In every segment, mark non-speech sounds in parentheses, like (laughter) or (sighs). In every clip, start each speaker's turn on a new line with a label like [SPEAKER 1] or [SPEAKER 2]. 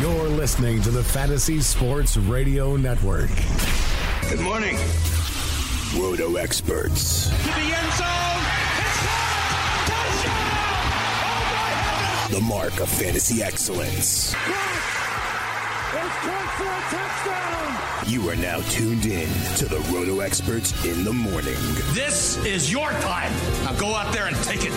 [SPEAKER 1] You're listening to the Fantasy Sports Radio Network.
[SPEAKER 2] Good morning.
[SPEAKER 1] Roto experts.
[SPEAKER 2] To the end zone. Touchdown!
[SPEAKER 1] The mark of fantasy excellence. You are now tuned in to the Roto experts in the morning.
[SPEAKER 2] This is your time. Now go out there and take it.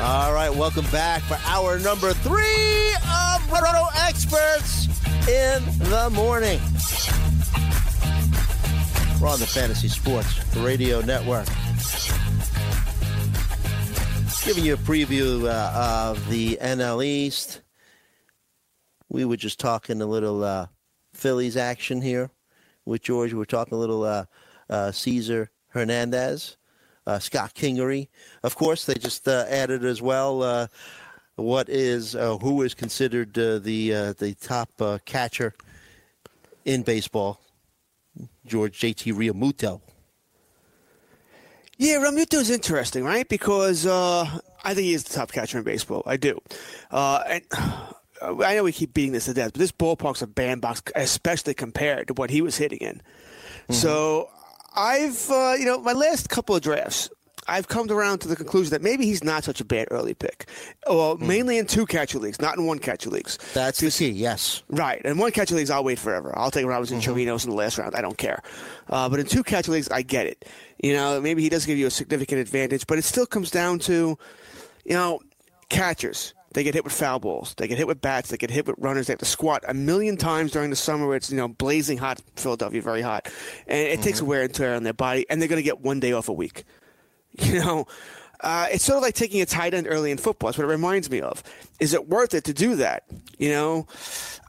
[SPEAKER 3] All right, welcome back for hour number three of Roto Experts in the morning. We're on the Fantasy Sports Radio Network. Giving you a preview uh, of the NL East. We were just talking a little uh, Phillies action here with George. We were talking a little uh, uh, Cesar Hernandez uh, Scott Kingery. Of course, they just uh, added as well what is who is considered the the top catcher in baseball, George JT Realmuto.
[SPEAKER 4] Yeah, Realmuto is interesting, right? Because I think he is the top catcher in baseball. I do, and. (sighs) I know we keep beating this to death, but this ballpark's a bandbox, especially compared to what he was hitting in. Mm-hmm. So I've, uh, you know, my last couple of drafts, I've come around to the conclusion that maybe he's not such a bad early pick. Well, mm. mainly in two catcher leagues, not in one catcher leagues.
[SPEAKER 3] That's the key, yes.
[SPEAKER 4] Right. And one catcher leagues, I'll wait forever. I'll take Robinson mm-hmm. Chirinos in the last round. I don't care. Uh, but in two catcher leagues, I get it. You know, maybe he does give you a significant advantage, but it still comes down to, you know, catchers. They get hit with foul balls. They get hit with bats. They get hit with runners. They have to squat a million times during the summer where it's, you know, blazing hot, Philadelphia, very hot. And it mm-hmm. takes wear and tear on their body, and they're going to get one day off a week. (laughs) You know, uh, it's sort of like taking a tight end early in football. That's what it reminds me of. Is it worth it to do that? You know,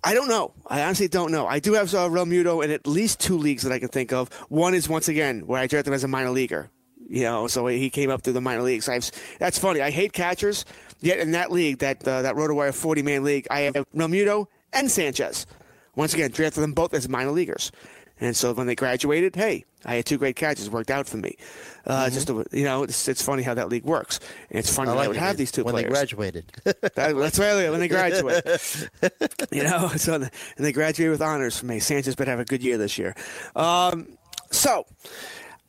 [SPEAKER 4] I don't know. I honestly don't know. I do have uh, Realmuto in at least two leagues that I can think of. One is once again where I drafted him as a minor leaguer. You know, so he came up through the minor leagues. I've, that's funny. I hate catchers, Yet in that league, that uh, that RotoWire 40 man league, I have Realmuto and Sanchez. Once again, drafted them both as minor leaguers. And so when they graduated, hey, I had two great catches. Worked out for me. Uh, mm-hmm. Just to, you know, it's, it's, funny how that league works. And it's funny I, like that I would have these two
[SPEAKER 3] when
[SPEAKER 4] players
[SPEAKER 3] they graduated. (laughs)
[SPEAKER 4] that, that's right. When they graduate, (laughs) you know, so and they graduated with honors for me. Sanchez better have a good year this year. Um, so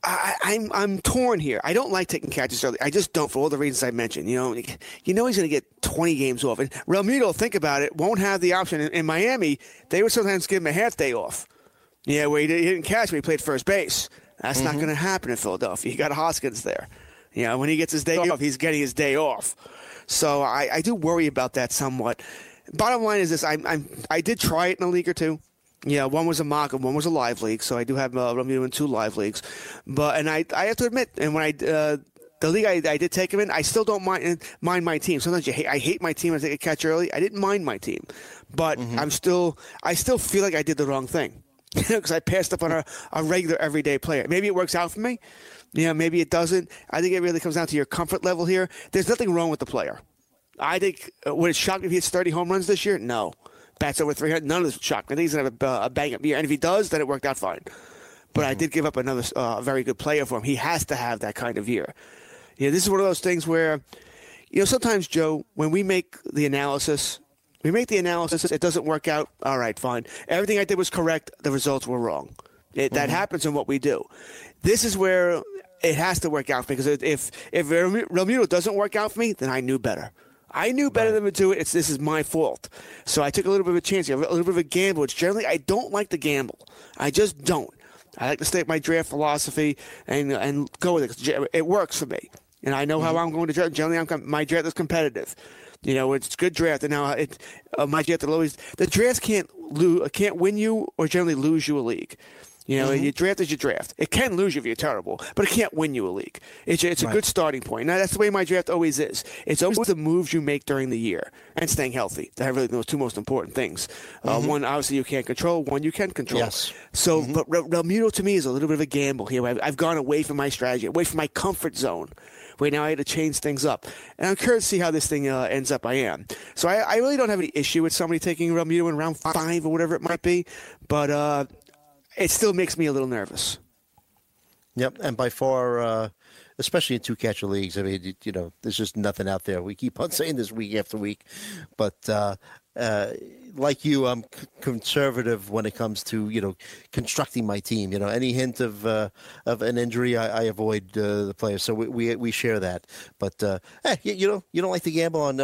[SPEAKER 4] I, am I'm, I'm torn here. I don't like taking catches early. I just don't for all the reasons I mentioned. You know, you know he's going to get 20 games off. And Realmuto, think about it, won't have the option. In, in, Miami, they would sometimes give him a half day off. Yeah, where he, did, he didn't catch, but he played first base. That's mm-hmm. not going to happen in Philadelphia. You got Hoskins there. You know, when he gets his day off, he's getting his day off. So I, I do worry about that somewhat. Bottom line is this: I, I'm I did try it in a league or two. Yeah, one was a mock and one was a live league. So I do have uh, I'm doing two live leagues, but and I I have to admit, and when I uh, the league I, I did take him in, I still don't mind mind my team. Sometimes you hate, I hate my team. I take a catch early. I didn't mind my team, but mm-hmm. I'm still I still feel like I did the wrong thing (laughs) because I passed up on a, a regular everyday player. Maybe it works out for me. Yeah, maybe it doesn't. I think it really comes down to your comfort level here. There's nothing wrong with the player. I think uh, would it shock me if he hits 30 home runs this year? No bats over 300. None of this shocked me. I think he's going to have a, a bang up year. And if he does, then it worked out fine. But mm-hmm. I did give up another uh, very good player for him. He has to have that kind of year. You know, this is one of those things where, you know, sometimes, Joe, when we make the analysis, we make the analysis, it doesn't work out. All right, fine. Everything I did was correct. The results were wrong. It, that mm-hmm. happens in what we do. This is where it has to work out because if if Realmuto doesn't work out for me, then I knew better. I knew better right. than to do it. It's this is my fault. So I took a little bit of a chance, a little bit of a gamble. Which generally I don't like to gamble. I just don't. I like to state my draft philosophy and and go with it. It works for me, and I know mm-hmm. how I'm going to draft. Generally, I'm, my draft is competitive. You know, it's good draft, and now it uh, my draft will always the draft can't lose, can't win you or generally lose you a league. You know, mm-hmm. your draft is your draft. It can lose you if you're terrible, but it can't win you a league. It's, it's a right. good starting point. Now, that's the way my draft always is. It's always the moves you make during the year and staying healthy. That are really those two most important things. Uh, mm-hmm. Uh, one, obviously, you can't control. One, you can control.
[SPEAKER 3] Yes.
[SPEAKER 4] So, mm-hmm. but Realmuto to me is a little bit of a gamble here. I've, I've gone away from my strategy, away from my comfort zone where now I had to change things up. And I'm curious to see how this thing uh, ends up. I am. So I, I, really don't have any issue with somebody taking Realmuto in round five or whatever it might be. But uh, it still makes me a little nervous.
[SPEAKER 3] Yep, and by far, uh, especially in two catcher leagues, I mean, you know, there's just nothing out there. We keep on (laughs) saying this week after week, but uh, uh, like you, I'm c- conservative when it comes to you know constructing my team. You know, any hint of uh, of an injury, I, I avoid uh, the players. So we, we, we share that. But uh, hey, you, you know, you don't like to gamble on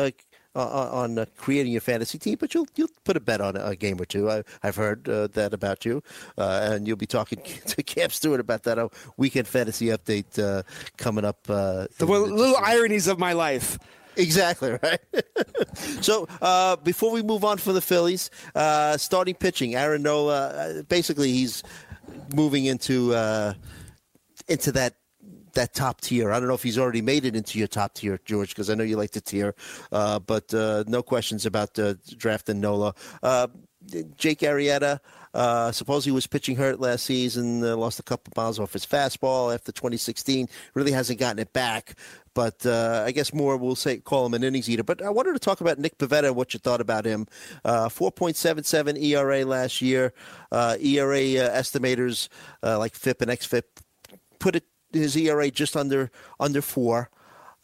[SPEAKER 3] uh, on uh, creating your fantasy team, but you'll you'll put a bet on a game or two. I, have heard uh, that about you, uh, and you'll be talking (laughs) to Cam Stewart about that. A weekend fantasy update uh, coming up. Uh,
[SPEAKER 4] the little ironies of my life.
[SPEAKER 3] Exactly (laughs) right. so uh, before we move on for the Phillies, uh, starting pitching, Aaron Nola. basically, he's moving into uh, into that that top tier. I don't know if he's already made it into your top tier, George, because I know you like to tier. Uh, but uh, no questions about uh, drafting Nola. Uh, Jake Arrieta. Uh, suppose he was pitching hurt last season, uh, lost a couple of miles off his fastball after 2016. Really hasn't gotten it back. But uh, I guess more we'll say call him an innings eater. But I wanted to talk about Nick Pivetta, what you thought about him. 4.77 ERA last year. ERA estimators like FIP and XFIP put it his ERA just under under four.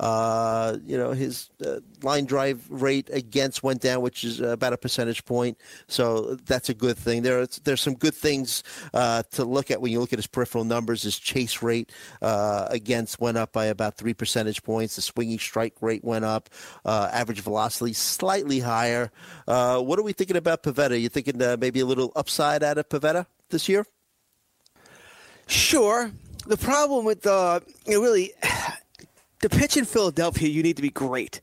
[SPEAKER 3] Uh, you know, his uh, line drive rate against went down, which is about a percentage point. So that's a good thing. There, there's some good things uh, to look at when you look at his peripheral numbers. His chase rate uh, against went up by about three percentage points. The swinging strike rate went up. Uh, average velocity slightly higher. Uh, what are we thinking about Pivetta? You thinking maybe a little upside out of Pivetta this year?
[SPEAKER 4] Sure the problem with the you know, really (sighs) the pitch in Philadelphia, you need to be great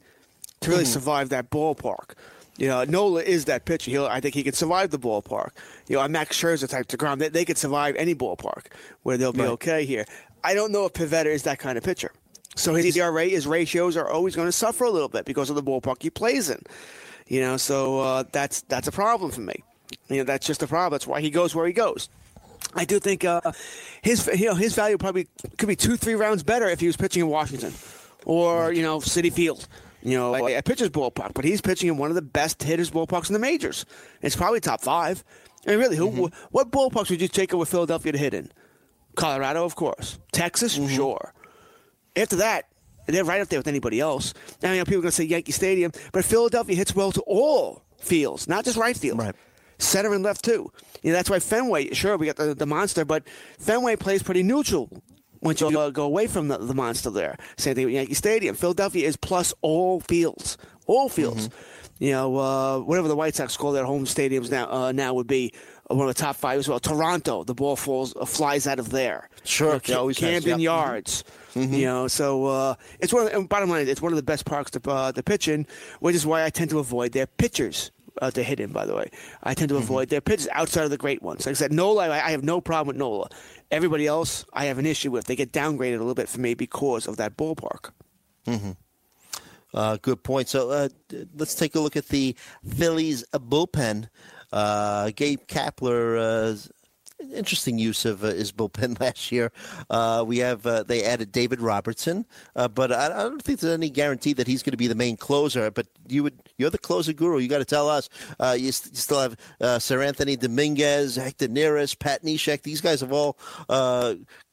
[SPEAKER 4] to really mm. survive that ballpark. You know, Nola is that pitcher. He'll, I think he can survive the ballpark. You know, Max Scherzer type to ground. They, they could survive any ballpark where they'll be right. okay here. I don't know if Pivetta is that kind of pitcher. So his ERA, his ratios are always going to suffer a little bit because of the ballpark he plays in. You know, so uh, that's that's a problem for me. You know, that's just a problem. That's why he goes where he goes. I do think uh, his you know his value probably could be two three rounds better if he was pitching in Washington or you know Citi Field. You know, like a pitcher's ballpark, but he's pitching in one of the best hitters ballparks in the majors. It's probably top five. I mean, really, who? Mm-hmm. What ballparks would you take over Philadelphia to hit in? Colorado, of course. Texas, mm-hmm. sure. After that, they're right up there with anybody else. Now, you know, people are going to say Yankee Stadium, but Philadelphia hits well to all fields, not just right field.
[SPEAKER 3] Right
[SPEAKER 4] center and left too. You know, that's why Fenway. Sure, we got the, the monster, but Fenway plays pretty neutral once you go, go away from the, the, monster there. Same thing with Yankee Stadium. Philadelphia is plus all fields, all fields. Mm-hmm. You know, uh, whatever the White Sox call their home stadiums now uh, now would be one of the top five as well. Toronto, the ball falls uh, flies out of there.
[SPEAKER 3] Sure,
[SPEAKER 4] you know, Camden yep. Yards. Mm-hmm. You know, so uh, it's one. Of the, bottom line, it's one of the best parks to uh, to pitch in, which is why I tend to avoid their pitchers uh, to hit him, by the way. I tend to mm-hmm. avoid their pitches outside of the great ones. Like I said, Nola, I, I have no problem with Nola. Everybody else, I have an issue with. They get downgraded a little bit for me because of that ballpark.
[SPEAKER 3] Mm-hmm. Uh, good point. So uh, let's take a look at the Phillies bullpen. Uh, Gabe Kapler uh, interesting use of uh, his bullpen (laughs) last year. Uh, we have uh, they added David Robertson, uh, but I, I, don't think there's any guarantee that he's going to be the main closer. But you would you're the closer guru. You got to tell us. Uh, you, st- you, still have uh, Seranthony Dominguez, Hector Neris, Pat Neshek. These guys have all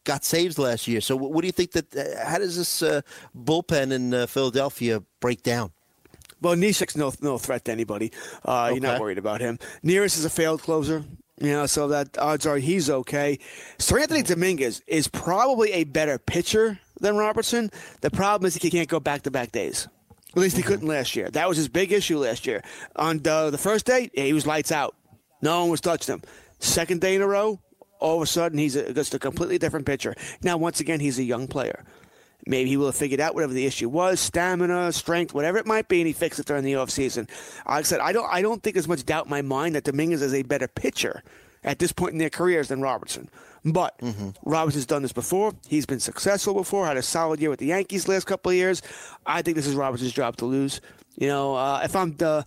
[SPEAKER 3] got saves last year. So what do you think that? how does this bullpen in Philadelphia break down?
[SPEAKER 4] Well, Neshek's no no threat to anybody. Uh, okay. You're not worried about him. Neris is a failed closer. You know, so that odds are he's okay. Seranthony mm-hmm. Dominguez is probably a better pitcher than Robertson. The problem is he can't go back to back days. At least he mm-hmm. couldn't last year. That was his big issue last year. On the, the first day, yeah, he was lights out. No one was touching him. Second day in a row, all of a sudden he's a, just a completely different pitcher. Now, once again, he's a young player. Maybe he will have figured out whatever the issue was, stamina, strength, whatever it might be, and he fixed it during the offseason. Like I said, I don't, I don't think there's much doubt in my mind that Dominguez is a better pitcher at this point in their careers than Robertson. But mm-hmm. Robertson's done this before. He's been successful before. Had a solid year with the Yankees last couple of years. I think this is Robertson's job to lose. You know, uh, if I'm the,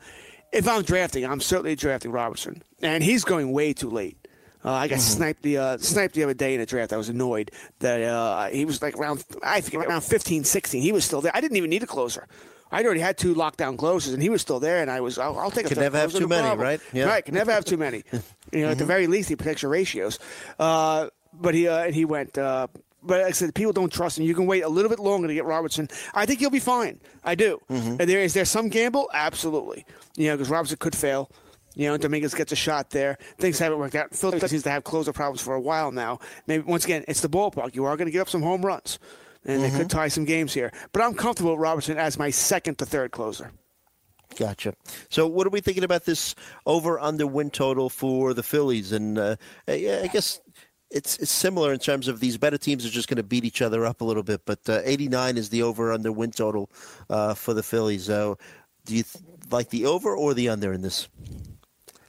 [SPEAKER 4] if I'm drafting, I'm certainly drafting Robertson, and he's going way too late. Uh, I got mm-hmm. sniped the uh, sniped the other day in a draft. I was annoyed that uh, he was like around I think around 15, 16. He was still there. I didn't even need a closer. I'd already had two lockdown closes, and he was still there. And I was, I'll, I'll take a.
[SPEAKER 3] Can never have too many,
[SPEAKER 4] problem.
[SPEAKER 3] right?
[SPEAKER 4] Yeah. Right, can never have too many. (laughs) you know, mm-hmm. at the mm-hmm. very least, he protects your ratios. Uh, but he uh, he went. Uh, but like I said, people don't trust him. You can wait a little bit longer to get Robertson. I think he'll be fine. I do. Mm-hmm. And there is there some gamble? Absolutely. You know, because Robertson could fail. You know, Dominguez gets a shot there. Things haven't worked out. Philly seems to have closer problems for a while now. Maybe once again, it's the ballpark. You are going to give up some home runs, and mm-hmm. they could tie some games here. But I'm comfortable with Robertson as my second to third closer.
[SPEAKER 3] Gotcha. So, what are we thinking about this over under win total for the Phillies? And uh, I guess it's, it's similar in terms of these better teams are just going to beat each other up a little bit. But uh, 89 is the over under win total uh, for the Phillies. So, do you th- like the over or the under in this?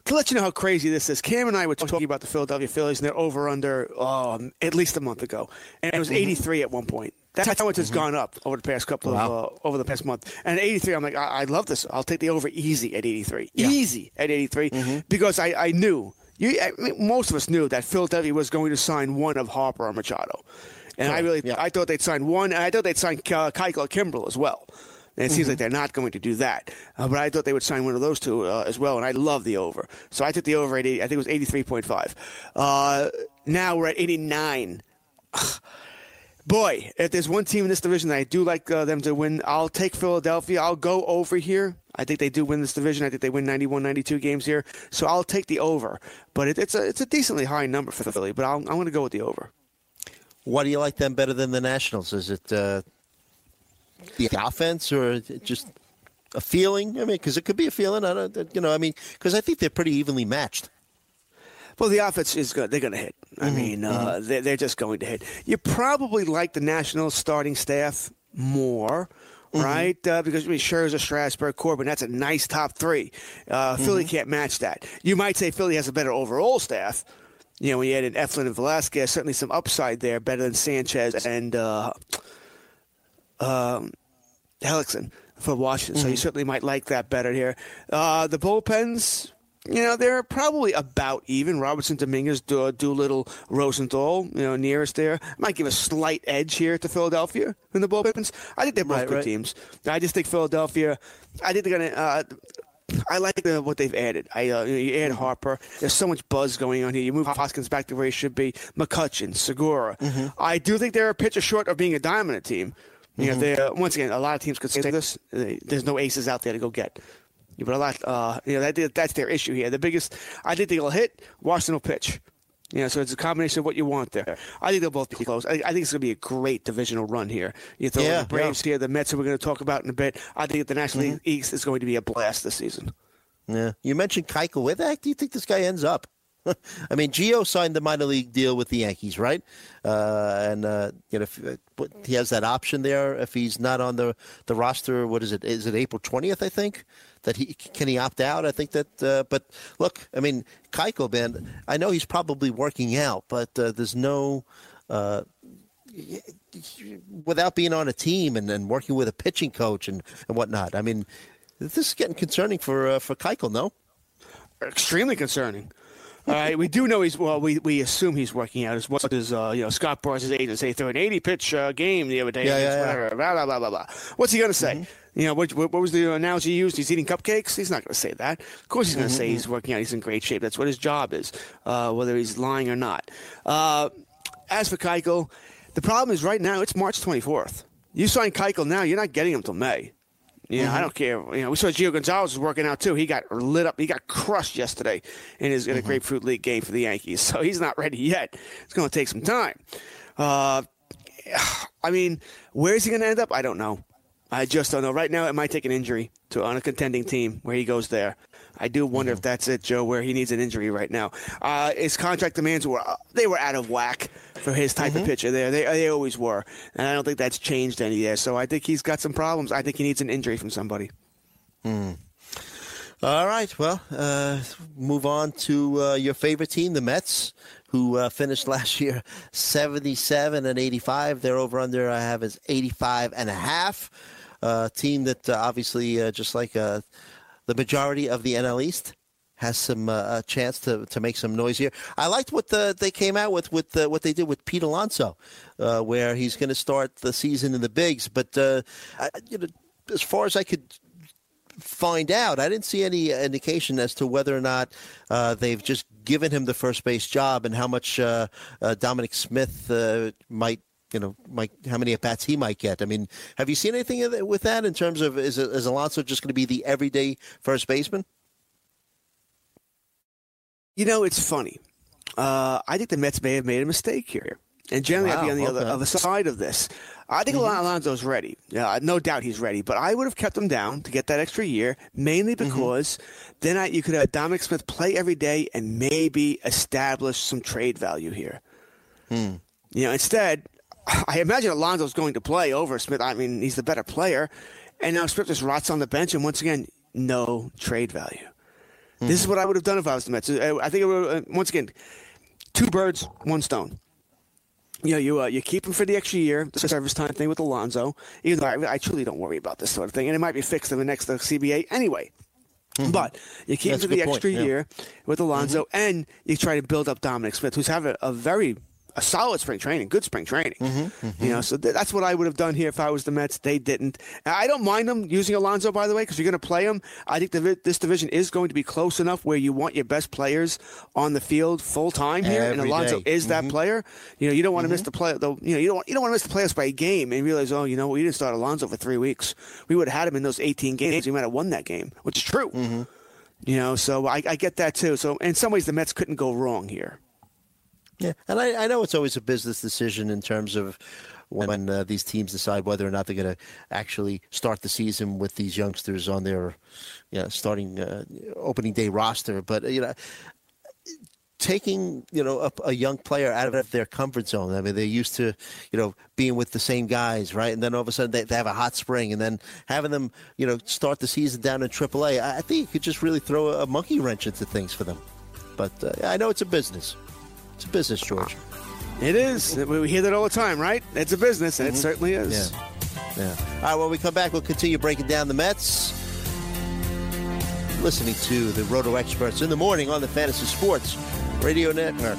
[SPEAKER 4] To let you know how crazy this is, Cam and I were talking about the Philadelphia Phillies, and they're over under um, at least a month ago, and it was mm-hmm. 83 at one point. That's how much has mm-hmm. gone up over the past couple wow. of uh, over the past month. And 83, I'm like, I, I, love this. I'll take the over easy at 83, yeah. easy at 83, mm-hmm. because I, I knew you. I mean, most of us knew that Philadelphia was going to sign one of Harper or Machado, and I really yeah. I thought they'd sign one, and I thought they'd sign uh, Keuchel Kimbrel as well. And it mm-hmm. seems like they're not going to do that. Uh, but I thought they would sign one of those two uh, as well, and I love the over. So I took the over at 80, I think it was 83.5. Uh, now we're at 89. (sighs) Boy, if there's one team in this division that I do like uh, them to win, I'll take Philadelphia. I'll go over here. I think they do win this division. I think they win 91, 92 games here. So I'll take the over. But it, it's, a, it's a decently high number for the Philly, but i am going to go with the over.
[SPEAKER 3] Why do you like them better than the Nationals? Is it uh, the offense or just a feeling? I mean, because it could be a feeling. I don't, you know, I mean, because I think they're pretty evenly matched.
[SPEAKER 4] Well, the offense is good. They're going to hit. I mm-hmm. mean, uh, mm-hmm. they're, they're just going to hit. You probably like the National starting staff more. Mm-hmm. right? Uh, because I mean, Scherzer, Strasburg, Corbin, that's a nice top three. Uh, mm-hmm. Philly can't match that. You might say Philly has a better overall staff. You know, when you add in Eflin and Velasquez, certainly some upside there, better than Sanchez and uh, um, Hellickson for Washington, so you mm-hmm. certainly might like that better here. Uh, the bullpens, you know, they're probably about even. Robertson, Dominguez, Do- Doolittle, Rosenthal, you know, Neris there. I might give a slight edge here to Philadelphia in the bullpens. I think they're both right, good right. teams. I just think Philadelphia. I think they're going to. Uh, I like the, what they've added. I uh, you add. Harper. There's so much buzz going on here. You move Hoskins back to where he should be. McCutchen, Segura. Mm-hmm. I do think they're a pitcher short of being a dominant team. You mm-hmm. they uh, once again, a lot of teams could say this. There's no aces out there to go get. But a lot, uh, you know, that, that's their issue here. The biggest, I think they'll hit. Washington will pitch. You know, so it's a combination of what you want there. I think they'll both be close. I, I think it's going to be a great divisional run here. You throw yeah, the Braves yeah. here, the Mets, who we're going to talk about in a bit. I think the National mm-hmm. League East is going to be a blast this season.
[SPEAKER 3] Yeah. You mentioned Keuchel. Where the heck do you think this guy ends up? (laughs) I mean, Gio signed the minor league deal with the Yankees, right? Uh, and uh, you know, if, uh, he has that option there if he's not on the the roster. What is it? Is it April twentieth? I think that he can he opt out. I think that. Uh, but look, I mean, Keuchel, man, I know he's probably working out, but uh, there's no. Uh, without being on a team and, and working with a pitching coach and, and whatnot, I mean, this is getting concerning for for Keuchel, no?
[SPEAKER 4] Extremely concerning. All right, we do know he's well. We, we assume he's working out as well as uh, you know Scott Boras' agent say through an 80 pitch uh, game the other day.
[SPEAKER 3] Yeah, yeah, yeah.
[SPEAKER 4] Blah, blah blah blah blah. What's he gonna say? Mm-hmm. You know, what, what, was the analogy he used? He's eating cupcakes. He's not going to say that. Of course, he's going to mm-hmm. say he's working out. He's in great shape. That's what his job is, uh, whether he's lying or not. Uh, as for Keuchel, the problem is right now it's March 24th. You sign Keuchel now, you're not getting him till May. You know, I don't care. You know, we saw Gio Gonzalez was working out too. He got lit up. He got crushed yesterday in his in a Grapefruit League game for the Yankees. (laughs) So he's not ready yet. It's going to take some time. Uh, I mean, where's he going to end up? I don't know. I just don't know. Right now, it might take an injury to on a contending team where he goes there. I do wonder if that's it, Joe, where he needs an injury right now. Uh, his contract demands were they were out of whack for his type of pitcher. There, they they always were, and I don't think that's changed any there. So I think he's got some problems. I think he needs an injury from somebody.
[SPEAKER 3] All right. Well, uh, move on to uh, your favorite team, the Mets, who uh, finished (laughs) last year 77 and 85. Their over under I have is 85 and a half. Uh, team that uh, obviously, uh, just like uh, the majority of the NL East, has some uh, chance to, to make some noise here. I liked what the, they came out with with uh, what they did with Pete Alonso, uh, where he's going to start the season in the bigs. But uh, I, you know, as far as I could find out. I didn't see any indication as to whether or not uh, they've just given him the first base job and how much Dominic Smith might. You know, might how many at bats he might get. I mean, have you seen anything with that in terms of is, is Alonso just going to be the everyday first baseman?
[SPEAKER 4] You know, it's funny. Uh, I think the Mets may have made a mistake here. And generally, I'd be on the other,
[SPEAKER 3] okay.
[SPEAKER 4] other side of this. I think mm-hmm. Alonso's ready. Yeah, no doubt he's ready. But I would have kept him down to get that extra year, mainly mm-hmm. because then I, you could have Dominic Smith play every day and maybe establish some trade value here. Hmm. You know, instead, (sighs) I imagine Alonso's going to play over Smith. I mean, he's the better player. And now Smith just rots on the bench, and once again, no trade value. This is what I would have done if I was the Mets. Uh, I think it would, uh, once again, two birds, one stone. You know, you uh, you keep him for the extra year, the service time thing with Alonso. Even though I, I truly don't worry about this sort of thing, and it might be fixed in the next uh, CBA anyway. But you keep
[SPEAKER 3] That's
[SPEAKER 4] him for the
[SPEAKER 3] point,
[SPEAKER 4] extra
[SPEAKER 3] yeah.
[SPEAKER 4] year with Alonso, and you try to build up Dominic Smith, who's having a, a very a solid spring training, good spring training. Mm-hmm, mm-hmm. You know, so th- that's what I would have done here if I was the Mets. They didn't. And I don't mind them using Alonso, by the way, because you're going to play him. I think the, this division is going to be close enough where you want your best players on the field full time here, and
[SPEAKER 3] Every
[SPEAKER 4] Alonso
[SPEAKER 3] day.
[SPEAKER 4] is that mm-hmm. player. You know, you don't want to miss the play. Though, you know, you don't want, you don't want to miss the playoffs by a game and realize, oh, you know, we didn't start Alonso for three weeks. We would have had him in those 18 games. We might have won that game, which is true. You know, so I, I get that too. So in some ways, the Mets couldn't go wrong here.
[SPEAKER 3] Yeah, and I, I know it's always a business decision in terms of when uh, these teams decide whether or not they're going to actually start the season with these youngsters on their you know, starting uh, opening day roster. But you know, taking you know a, a young player out of their comfort zone. I mean, they're used to you know being with the same guys, right? And then all of a sudden they, they have a hot spring, and then having them you know start the season down in AAA. I, I think it could just really throw a, monkey wrench into things for them. But uh, I know it's a business. It's a business, George.
[SPEAKER 4] It is. We hear that all the time, right? It's a business, and it mm-hmm. certainly is.
[SPEAKER 3] Yeah. Yeah. All right, when we come back, we'll continue breaking down the Mets. Listening to the Roto experts in the morning on the Fantasy Sports Radio Network.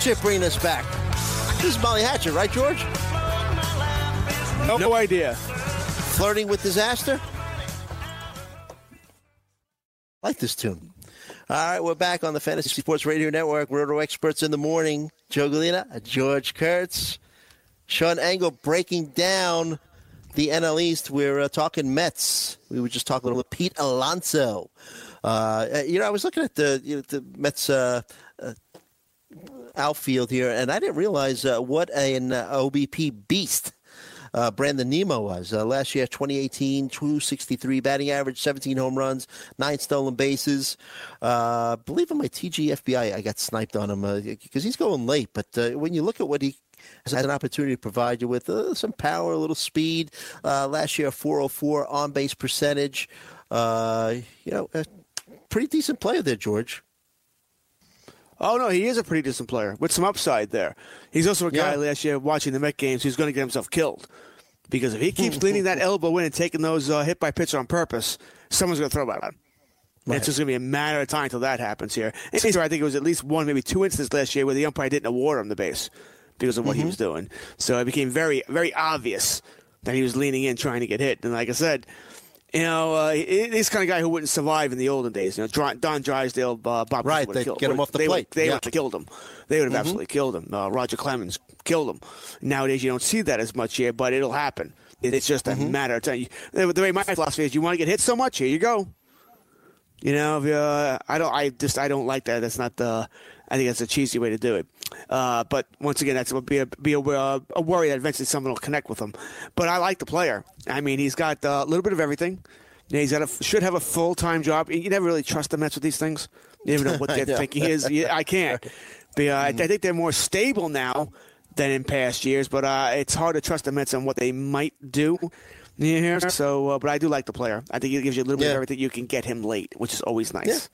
[SPEAKER 3] Molly Hatchet bringing us back. This is Molly Hatchet, right, George?
[SPEAKER 4] No idea.
[SPEAKER 3] Flirting with disaster. Like this tune. All right, we're back on the Fantasy Sports Radio Network. Roto experts in the morning. Joe Gallina, George Kurtz, Sean Engel breaking down the NL East. We're uh, talking Mets. We were just talking a little Pete Alonso. Uh, you know, I was looking at the you know, the Mets. Uh, outfield here, and I didn't realize uh, what an uh, OBP beast uh, Brandon Nimmo was. Uh, last year, 2018, 263 batting average, 17 home runs, nine stolen bases. Uh, believe in my TGFBI, I got sniped on him because he's going late. But when you look at what he has an opportunity to provide you with some power, a little speed. last year, 404 on base percentage. you know, pretty decent player there, George.
[SPEAKER 4] Oh no, he is a pretty decent player with some upside there. He's also a guy yeah. last year watching the Met games who's going to get himself killed because if he keeps leaning that elbow in and taking those uh, hit by pitch on purpose, someone's going to throw at him. Right. It's just going to be a matter of time until that happens here. And I think it was at least one, maybe two instances last year where the umpire didn't award him the base because of what mm-hmm. he was doing. So it became very, very obvious that he was leaning in trying to get hit. And like I said, you know, uh, he's kind of guy who wouldn't survive in the olden days. You know, Don Drysdale, uh, Bob
[SPEAKER 3] right, killed get him off the
[SPEAKER 4] they
[SPEAKER 3] plate.
[SPEAKER 4] Would, they
[SPEAKER 3] yeah.
[SPEAKER 4] would have killed him. They would have mm-hmm. absolutely killed him. Uh, Roger Clemens killed him. Nowadays, you don't see that as much here, but it'll happen. It's just a mm-hmm. matter of time. The way my philosophy is, you want to get hit so much, here you go. You know, uh, I don't. I just I don't like that. That's not the. I think that's a cheesy way to do it. Uh, but once again, that's be a be a, uh, a, worry that eventually someone will connect with him. But I like the player. I mean, he's got uh, a little bit of everything. Yeah, he's got a, should have a full time job. You never really trust the Mets with these things. You never know what (laughs) they're thinking is. I can't. (laughs) But, uh, I think they're more stable now than in past years, but uh, it's hard to trust the Mets on what they might do here. So, uh, but I do like the player. I think it gives you a little bit of everything. You can get him late, which is always nice.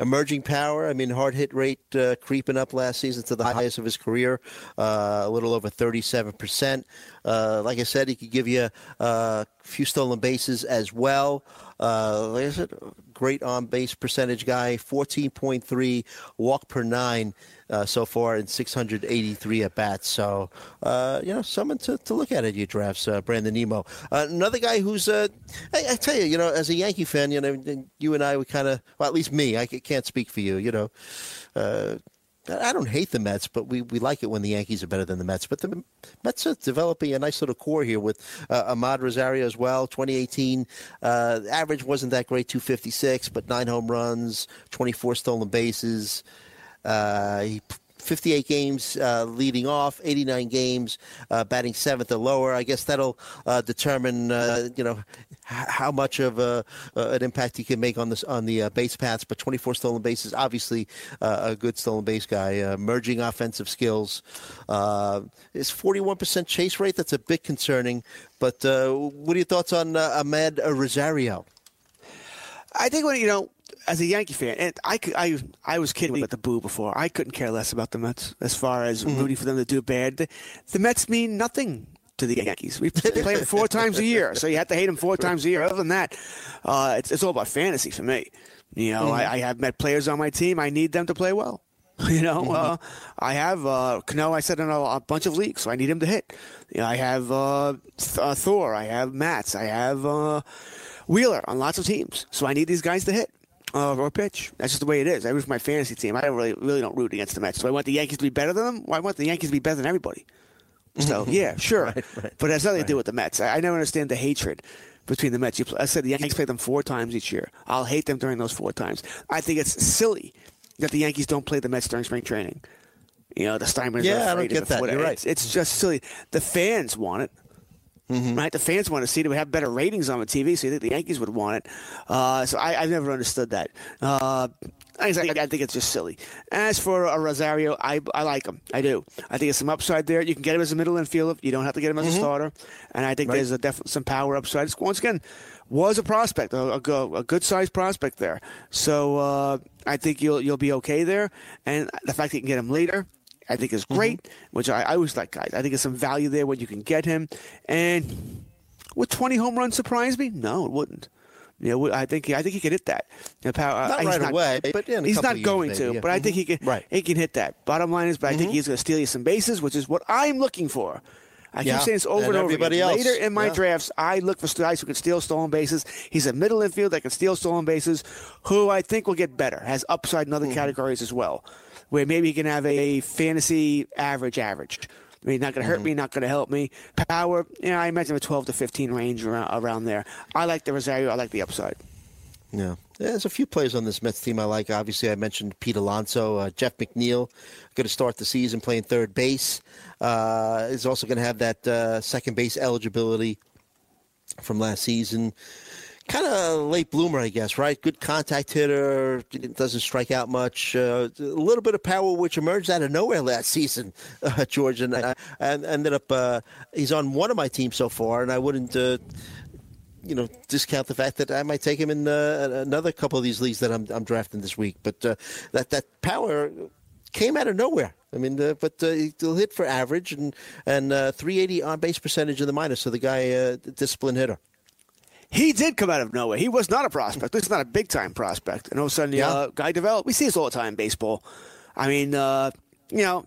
[SPEAKER 3] Emerging power. I mean, hard hit rate uh, creeping up last season to the highest of his career, uh, a little over 37%. Uh, like I said, he could give you a few stolen bases as well. Uh, like I said, great on base percentage guy, 14.3 walk per nine uh, so far in 683 at bats. So, uh, you know, someone to, to look at at your drafts, uh, Brandon Nimmo. Uh, another guy who's, uh, I, I, tell you, you know, as a Yankee fan, you know, you and I, we kind of, well, at least me, I can't speak for you, you know. I don't hate the Mets, but we, we like it when the Yankees are better than the Mets. But the Mets are developing a nice little core here with uh, Amed Rosario as well. 2018 uh, average wasn't that great, 256, but nine home runs, 24 stolen bases. Uh, he 58 games uh, leading off, 89 games uh, batting seventh or lower. I guess that'll uh, determine, uh, you know, how much of a, uh, an impact he can make on this on the uh, base paths. But 24 stolen bases, obviously a good stolen base guy. merging offensive skills. his 41% chase rate, that's a bit concerning. But what are your thoughts on Amed Rosario?
[SPEAKER 4] I think when you know as a Yankee fan, and I, could, I, I was kidding about the boo before. I couldn't care less about the Mets as far as mm-hmm. rooting for them to do bad. The, the Mets mean nothing to the Yankees. We play them four times a year, so you have to hate them four times a year. Other than that, uh, it's, it's all about fantasy for me. You know, mm-hmm. I, I, have met players on my team. I need them to play well. (laughs) You know, mm-hmm. uh, I have uh, Cano. I said in a, a, bunch of leagues, so I need him to hit. You know, I have uh, Th- uh, Thor. I have Matz. I have uh, Wheeler on lots of teams, so I need these guys to hit uh, or pitch. That's just the way it is. I root for my fantasy team. I don't really really don't root against the Mets. Do I want the Yankees to be better than them? Well, I want the Yankees to be better than everybody. So (laughs) yeah, sure, right, right, but it has nothing right. to do with the Mets. I, I never understand the hatred between the Mets. You, I said the Yankees play them four times each year. I'll hate them during those four times. I think it's silly that the Yankees don't play the Mets during spring training. You know, the Steinbrenners
[SPEAKER 3] yeah, I don't get that.
[SPEAKER 4] You're
[SPEAKER 3] right.
[SPEAKER 4] It's, it's just silly. The fans want it. Mm-hmm. Right, the fans want to see it. We have better ratings on the TV, so you think the Yankees would want it. Uh, so I, have never understood that. Uh, I, I, think it's just silly. As for a Rosario, I, I like him. I do. I think there's some upside there. You can get him as a middle infielder. You don't have to get him as mm-hmm. a starter. And I think right. there's a def- some power upside. It's, once again, was a prospect, a, a, a good sized prospect there. So uh, I think you'll you'll be okay there. And the fact that you can get him later, I think is great, mm-hmm. which I, I always like guys. I think there's some value there when you can get him. And would 20 home runs surprise me? No, it wouldn't. You know, I think I think he can hit that.
[SPEAKER 3] You know, power, not right not, away, but
[SPEAKER 4] he's not going
[SPEAKER 3] maybe,
[SPEAKER 4] to.
[SPEAKER 3] Yeah.
[SPEAKER 4] But I think he can.
[SPEAKER 3] Right.
[SPEAKER 4] He can hit that. Bottom line is, but I mm-hmm. think he's going to steal you some bases, which is what I'm looking for. I
[SPEAKER 3] yeah.
[SPEAKER 4] keep saying this over and,
[SPEAKER 3] and over
[SPEAKER 4] again.
[SPEAKER 3] Else.
[SPEAKER 4] Later in my
[SPEAKER 3] yeah.
[SPEAKER 4] drafts, I look for guys who can steal stolen bases. He's a middle infield that can steal stolen bases, who I think will get better, has upside in other mm-hmm. categories as well where maybe he can have a fantasy average average. I mean, not going to hurt mm-hmm. me, not going to help me. Power, you know, I imagine a 12 to 15 range around, around there. I like the Rosario. I like the upside.
[SPEAKER 3] Yeah. There's a few players on this Mets team I like. Obviously, I mentioned Pete Alonso, uh, Jeff McNeil, going to start the season playing third base. Uh, is also going to have that uh, second base eligibility from last season. Kind of late bloomer, I guess, right? Good contact hitter, doesn't strike out much. Uh, a little bit of power, which emerged out of nowhere last (laughs) season, uh, George. And I and ended up, uh, he's on one of my teams so far, and I wouldn't uh, you know, discount the fact that I might take him in uh, another couple of these leagues that I'm, I'm drafting this week. But uh, that that power came out of nowhere. I mean, uh, but uh, he'll hit for average and and uh, 380 on base percentage in the minus. So the guy, uh, disciplined hitter.
[SPEAKER 4] He did come out of nowhere. He was not a prospect. Is not a big time prospect. And all of a sudden, the
[SPEAKER 3] Yeah.
[SPEAKER 4] uh, guy developed. We see this all the time in baseball. I mean, uh, you know,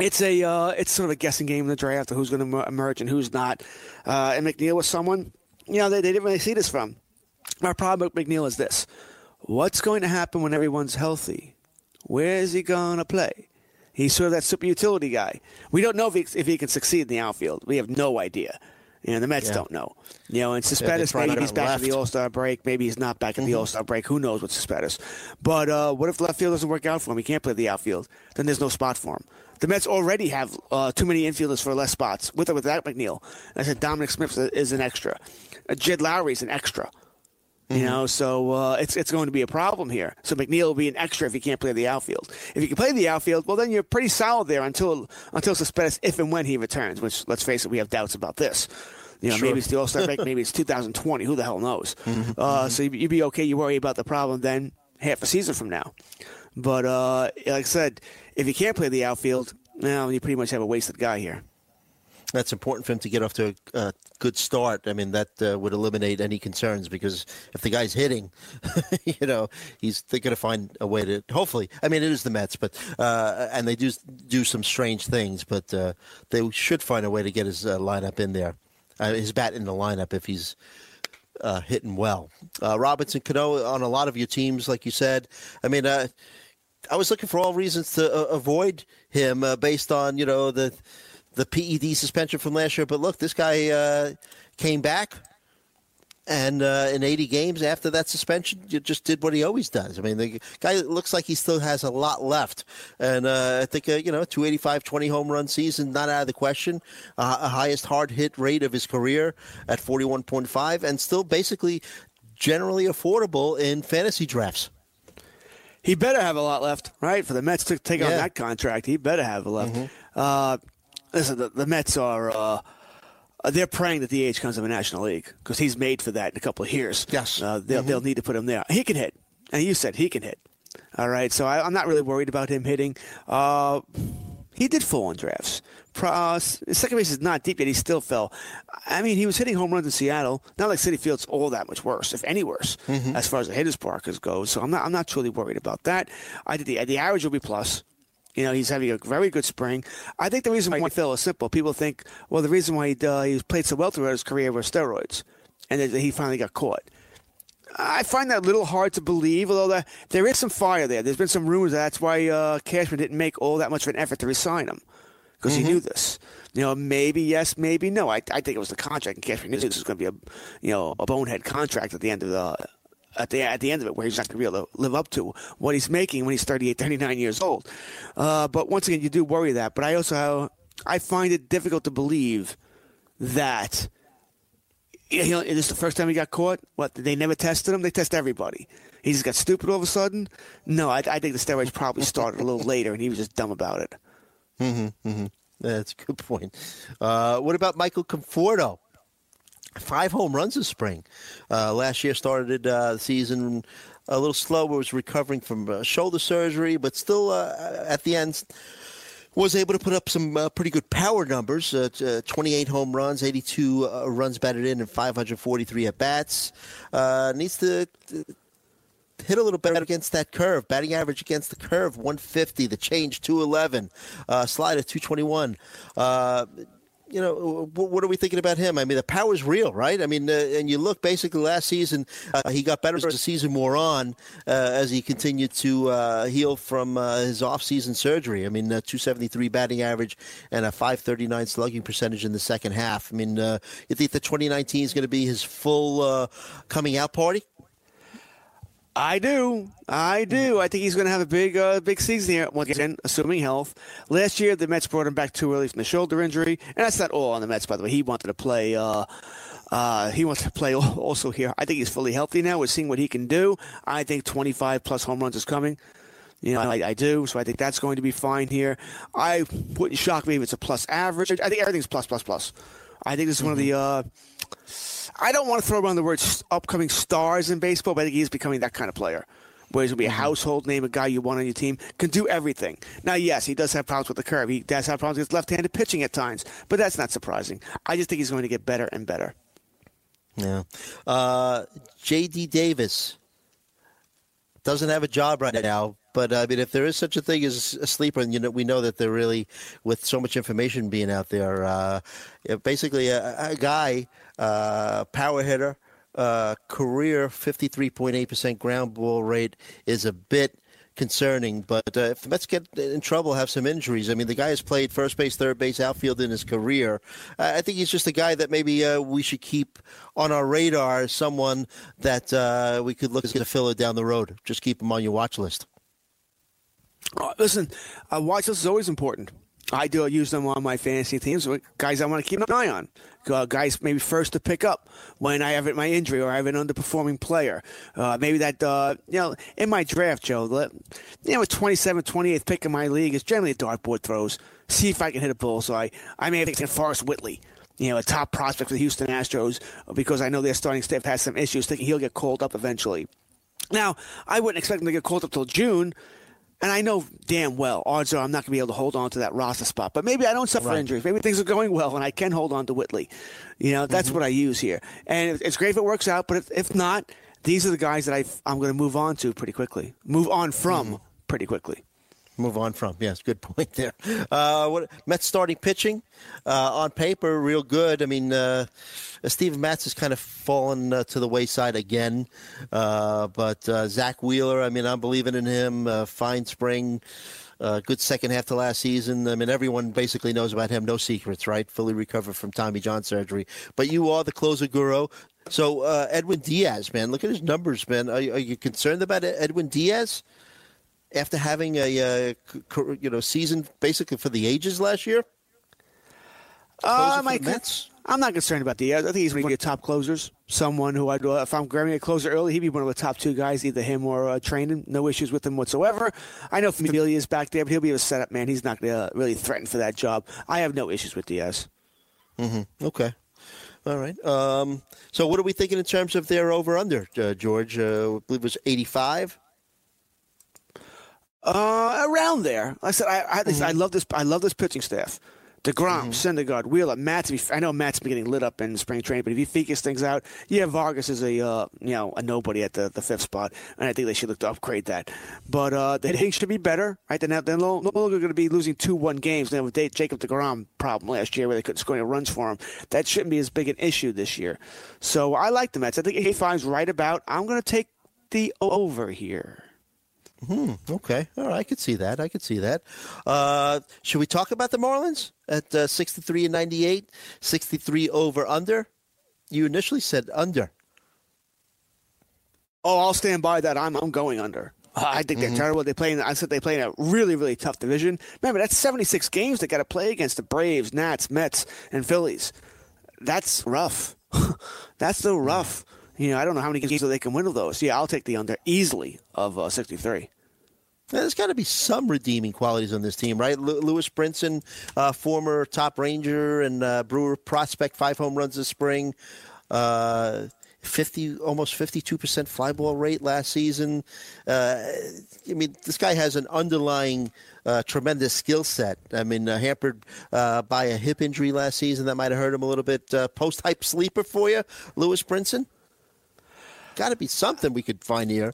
[SPEAKER 4] it's a uh, it's sort of a guessing game in the draft of who's going to emerge and who's not. Uh, and McNeil was someone, you know, they, they didn't really see this from. My problem with McNeil is this: What's going to happen when everyone's healthy? Where is he going to play? He's sort of that super utility guy. We don't know if he, if he can succeed in the outfield. We have no idea. You know, the Mets
[SPEAKER 3] Yeah.
[SPEAKER 4] don't know. You know, and
[SPEAKER 3] probably
[SPEAKER 4] maybe he's back at the All Star break. Maybe he's not back at
[SPEAKER 3] Mm-hmm.
[SPEAKER 4] the All Star break. Who knows with Cespedes? But uh, what if left field doesn't work out for him? He can't play the outfield. Then there's no spot for him. The Mets already have uh, too many infielders for less spots with or without McNeil. I said Dominic Smith is an extra. Uh, Jed is an extra. You know, so uh, it's it's going to be a problem here. So McNeil will be an extra if he can't play the outfield. If you can play the outfield, well, then you're pretty solid there until until Cespedes, if and when he returns. Which, let's face it, we have doubts about this. You know, maybe it's the All Star break, maybe it's 2020. Who the hell knows? Uh, so you'd, you'd be okay. You worry about the problem then half a season from now. But uh, like I said, if you can't play the outfield, now you pretty much have a wasted guy here.
[SPEAKER 3] That's important for him to get off to a uh, good start. I mean, that uh, would eliminate any concerns because if the guy's hitting, (laughs) you know, he's they're going to find a way to. Hopefully, I mean, it is the Mets, but uh, and they do do some strange things, but uh, they should find a way to get his uh, lineup in there, uh, his bat in the lineup if he's uh, hitting well. Robinson Cano on a lot of your teams, like you said. I mean, I was looking for all reasons to avoid him based on you know the the PED suspension from last year. But look, this guy uh, came back. And uh, in 80 games after that suspension, you just did what he always does. I mean, the guy looks like he still has a lot left. And uh, I think, uh, you know, 285, 20 home run season, not out of the question. Uh, a highest hard hit rate of his career at 41.5, and still basically generally affordable in fantasy drafts.
[SPEAKER 4] He better have a lot left, right? For the Mets to take on that contract, he better have a left. Uh, listen, the, the Mets are. Uh, uh, they're praying that the DH comes to the National League because he's made for that in a couple of years.
[SPEAKER 3] Yes.
[SPEAKER 4] Uh, they'll, they'll need to put him there. He can hit. And you said he can hit. All right. So I, I'm not really worried about him hitting. Uh, he did fall in drafts. Pro, uh, second base is not deep yet. He still fell. I mean, he was hitting home runs in Seattle. Not like Citi Field's all that much worse, if any worse, as far as the hitters park goes. So I'm not. I'm not truly worried about that. I think the the average will be plus. You know, he's having a very good spring. I think the reason why he fell is simple. People think, well, the reason why he, uh, he played so well throughout his career was steroids, and that he finally got caught. I find that a little hard to believe, although there, there is some fire there. There's been some rumors that that's why uh, Cashman didn't make all that much of an effort to resign him because he knew this. You know, maybe yes, maybe no. I, I think it was the contract, and Cashman knew this was going to be a you know a bonehead contract at the end of the at the at the end of it, where he's not going to be able to live up to what he's making when he's 38, 39 years old. Uh, but once again, you do worry that. But I also I find it difficult to believe that you know, it is the first time he got caught. What they never tested him? They test everybody. He just got stupid all of a sudden. No, I, I think the steroids probably started a little later, and he was just dumb about it. Mm-hmm.
[SPEAKER 3] That's a good point. Uh, what about Michael Conforto? Five home runs this spring. Uh, last year started uh, the season a little slow. Was recovering from uh, shoulder surgery, but still uh, at the end was able to put up some uh, pretty good power numbers. Uh, uh, 28 home runs, 82 uh, runs batted in, and 543 at bats. Uh, needs to hit a little better against that curve. Batting average against the curve, 150. The change, 211. Uh, slide at 221. You know, what are we thinking about him? I mean, the power's real, right? I mean, uh, and you look basically last season, uh, he got better as the season wore on uh, as he continued to uh, heal from uh, his off-season surgery. I mean, uh, 273 batting average and a 539 slugging percentage in the second half. I mean, uh, you think that 2019 is going to be his full coming out party?
[SPEAKER 4] I do. I do. I think he's going to have a big, uh, big season here. Once again, assuming health. Last year, the Mets brought him back too early from the shoulder injury, and that's not all on the Mets, by the way. He wanted to play. Uh, uh, he wants to play (laughs) also here. I think he's fully healthy now. We're seeing what he can do. I think 25 plus home runs is coming. You know, I, I, do. So I think that's going to be fine here. I wouldn't shock me if it's a plus average. I think everything's plus, plus, plus. I think this is mm-hmm. one of the. Uh, I don't want to throw around the word upcoming stars in baseball, but I think he's becoming that kind of player. Where he's going to be a mm-hmm. household name, a guy you want on your team, can do everything. Now, yes, he does have problems with the curve. He does have problems with left-handed pitching at times, but that's not surprising. I just think he's going to get better and better.
[SPEAKER 3] Yeah. Uh, J.D. Davis doesn't have a job right now, but I mean, if there is such a thing as a sleeper, and you know, we know that they're really, with so much information being out there, uh, basically a, a guy, uh, power hitter, uh, career 53.8% ground ball rate is a bit concerning. But uh, if the Mets get in trouble, have some injuries. I mean, the guy has played first base, third base, outfield in his career. I think he's just a guy that maybe uh, we should keep on our radar as someone that uh, we could look at a filler down the road. Just keep him on your watch list.
[SPEAKER 4] Uh, listen, uh, watch list is always important. I do use them on my fantasy teams. Guys, I want to keep an eye on. Uh, guys, maybe first to pick up when I have it, my injury or I have an underperforming player. Uh, maybe that, uh, you know, in my draft, Joe, you know, a 27th, 28th pick in my league is generally a dartboard throws. See if I can hit a bullseye. I may have taken Forrest Whitley you know, a top prospect for the Houston Astros because I know their starting staff has some issues, thinking he'll get called up eventually. Now, I wouldn't expect him to get called up till June, and I know damn well odds are I'm not going to be able to hold on to that roster spot. But maybe I don't suffer right. injuries. Maybe things are going well and I can hold on to Whitley. You know, that's mm-hmm. what I use here. And it's great if it works out. But if, if not, these are the guys that I, I'm going to move on to pretty quickly. Move on from mm-hmm. pretty quickly
[SPEAKER 3] move on from. Yes, good (laughs) point there. Uh, what Mets starting pitching uh, on paper, real good. I mean, uh, Steven Matz has kind of fallen uh, to the wayside again, uh, but uh, Zack Wheeler, I mean, I'm believing in him. fine spring. good second half to last season. I mean, everyone basically knows about him. No secrets, right? Fully recovered from Tommy John surgery. But you are the closer guru. So Edwin Diaz, man, look at his numbers, man. Are, are you concerned about Edwin Diaz? After having a uh, you know season basically for the ages last year?
[SPEAKER 4] Uh, my, I'm not concerned about the. I think he's going to be a top closers. Someone who I'd if I'm grabbing a closer early, he'd be one of the top two guys, either him or uh, Treinen. No issues with him whatsoever. I know Familia is back there, but he'll be a setup man. He's not going to really threaten for that job. I have no issues with Diaz.
[SPEAKER 3] Mm-hmm. Okay. All right. Um, so, what are we thinking in terms of their over under, uh, George? Uh, I believe it was 85.
[SPEAKER 4] Uh, around there. Like I said I I, mm-hmm. I love this. I love this pitching staff. DeGrom, mm-hmm. Syndergaard, Wheeler, Matz. I know Matt's been getting lit up in spring training, but if he figures things out, yeah, Vargas is a uh, you know a nobody at the, the fifth spot, and I think they should look to upgrade that. But uh, the hitting should be better, right? They're, not, they're no, no longer going to be losing two one games. Then with Jacob Degrom problem last year where they couldn't score any runs for him, that shouldn't be as big an issue this year. So I like the Mets. I think 85 is right about. I'm going to take the over here.
[SPEAKER 3] Hmm. Okay. All right. I could see that. I could see that. Uh, should we talk about the Marlins at uh, 63 and 98? 63 over under? You initially said under.
[SPEAKER 4] Oh, I'll stand by that. I'm, I'm going under. I think they're mm-hmm. terrible. They play. In, I said they play in a really, really tough division. Remember, that's 76 games they got to play against the Braves, Nats, Mets, and Phillies. That's rough. (laughs) that's so rough. You know, I don't know how many games they can win of those. Yeah, I'll take the under easily of uh, 63.
[SPEAKER 3] There's got to be some redeeming qualities on this team, right? L- Lewis Brinson, uh, former top Ranger and uh, Brewer prospect, five home runs this spring. Uh, 50 almost 52% fly ball rate last season uh, i mean this guy has an underlying uh, tremendous skill set i mean uh, hampered by a hip injury last season that might have hurt him a little bit post hype sleeper for you lewis brinson got to be something we could find here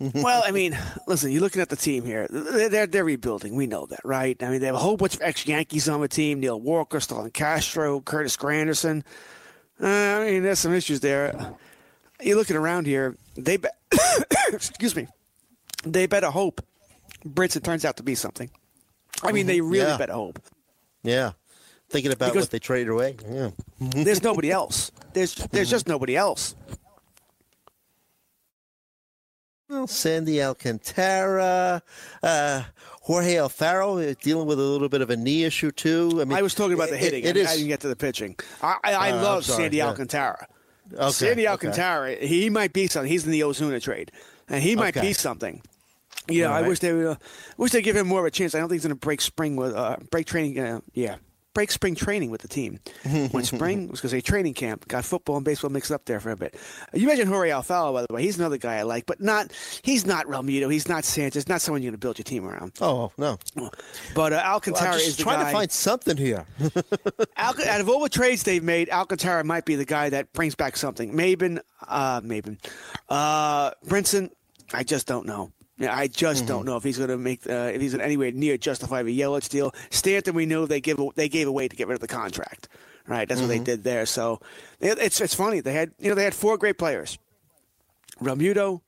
[SPEAKER 3] (laughs)
[SPEAKER 4] well, I mean, listen, you're looking at the team here. They're, they're rebuilding. We know that, right? I mean, they have a whole bunch of ex Yankees on the team Neil Walker, Starlin Castro, Curtis Granderson. Uh, I mean, there's some issues there. You're looking around here. They, be- (coughs) excuse me, they better hope Brinson turns out to be something. I mean, they really yeah. better hope.
[SPEAKER 3] Yeah. Thinking about because what they traded away. Yeah.
[SPEAKER 4] there's nobody else. There's there's just nobody else.
[SPEAKER 3] Well, Sandy Alcantara, uh, Jorge Alfaro uh, dealing with a little bit of a knee issue too. I mean,
[SPEAKER 4] I was talking about the hitting.
[SPEAKER 3] it
[SPEAKER 4] I,
[SPEAKER 3] is.
[SPEAKER 4] I didn't get to the pitching. I, I, I
[SPEAKER 3] Uh,
[SPEAKER 4] love
[SPEAKER 3] sorry,
[SPEAKER 4] Sandy
[SPEAKER 3] yeah.
[SPEAKER 4] Alcantara.
[SPEAKER 3] Okay,
[SPEAKER 4] Sandy
[SPEAKER 3] okay.
[SPEAKER 4] Alcantara, he might be something. He's in the Ozuna trade, and he might
[SPEAKER 3] Okay.
[SPEAKER 4] be something. Yeah,
[SPEAKER 3] All
[SPEAKER 4] I
[SPEAKER 3] right.
[SPEAKER 4] wish they would, uh, wish they give him more of a chance. I don't think he's going to break spring with uh, break training. Uh, yeah, break spring training with the team. when spring was going to say training camp. Got football and baseball mixed up there for a bit. You mentioned Jorge Alfaro, by the way. He's another guy I like, but not. He's not Realmuto. He's not Sanchez. Not someone you're going to build your team around.
[SPEAKER 3] Oh no!
[SPEAKER 4] But uh,
[SPEAKER 3] Well,
[SPEAKER 4] Alcantara
[SPEAKER 3] I'm
[SPEAKER 4] is the
[SPEAKER 3] trying
[SPEAKER 4] guy.
[SPEAKER 3] to find something here. (laughs)
[SPEAKER 4] Alca- out of all the trades they've made, Alcantara might be the guy that brings back something. Maben, uh, Maben, uh, Brinson, I just don't know. Yeah, I just don't know if he's going to make uh, if he's in anywhere near justify the Yelich deal. Stanton, we know they give they gave away to get rid of the contract. Right, that's what they did there. So it, it's it's funny they had you know they had four great players: Realmuto,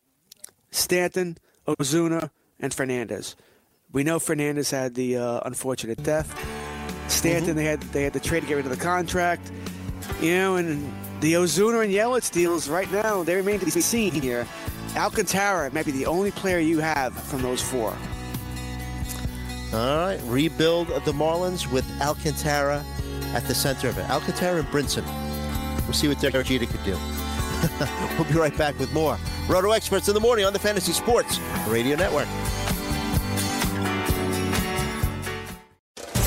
[SPEAKER 4] Stanton, Ozuna, and Fernandez. We know Fernandez had the uh, unfortunate death. Stanton, they had they had to trade to get rid of the contract. You know, and the Ozuna and Yelich deals right now they remain to be seen here. Alcantara might be the only player you have from those four.
[SPEAKER 3] All right, rebuild the Marlins with Alcantara at the center of it. Alcantara and Brinson. We'll see what Derek Jeter could do. (laughs) we'll be right back with more Roto Experts in the morning on the Fantasy Sports Radio Network.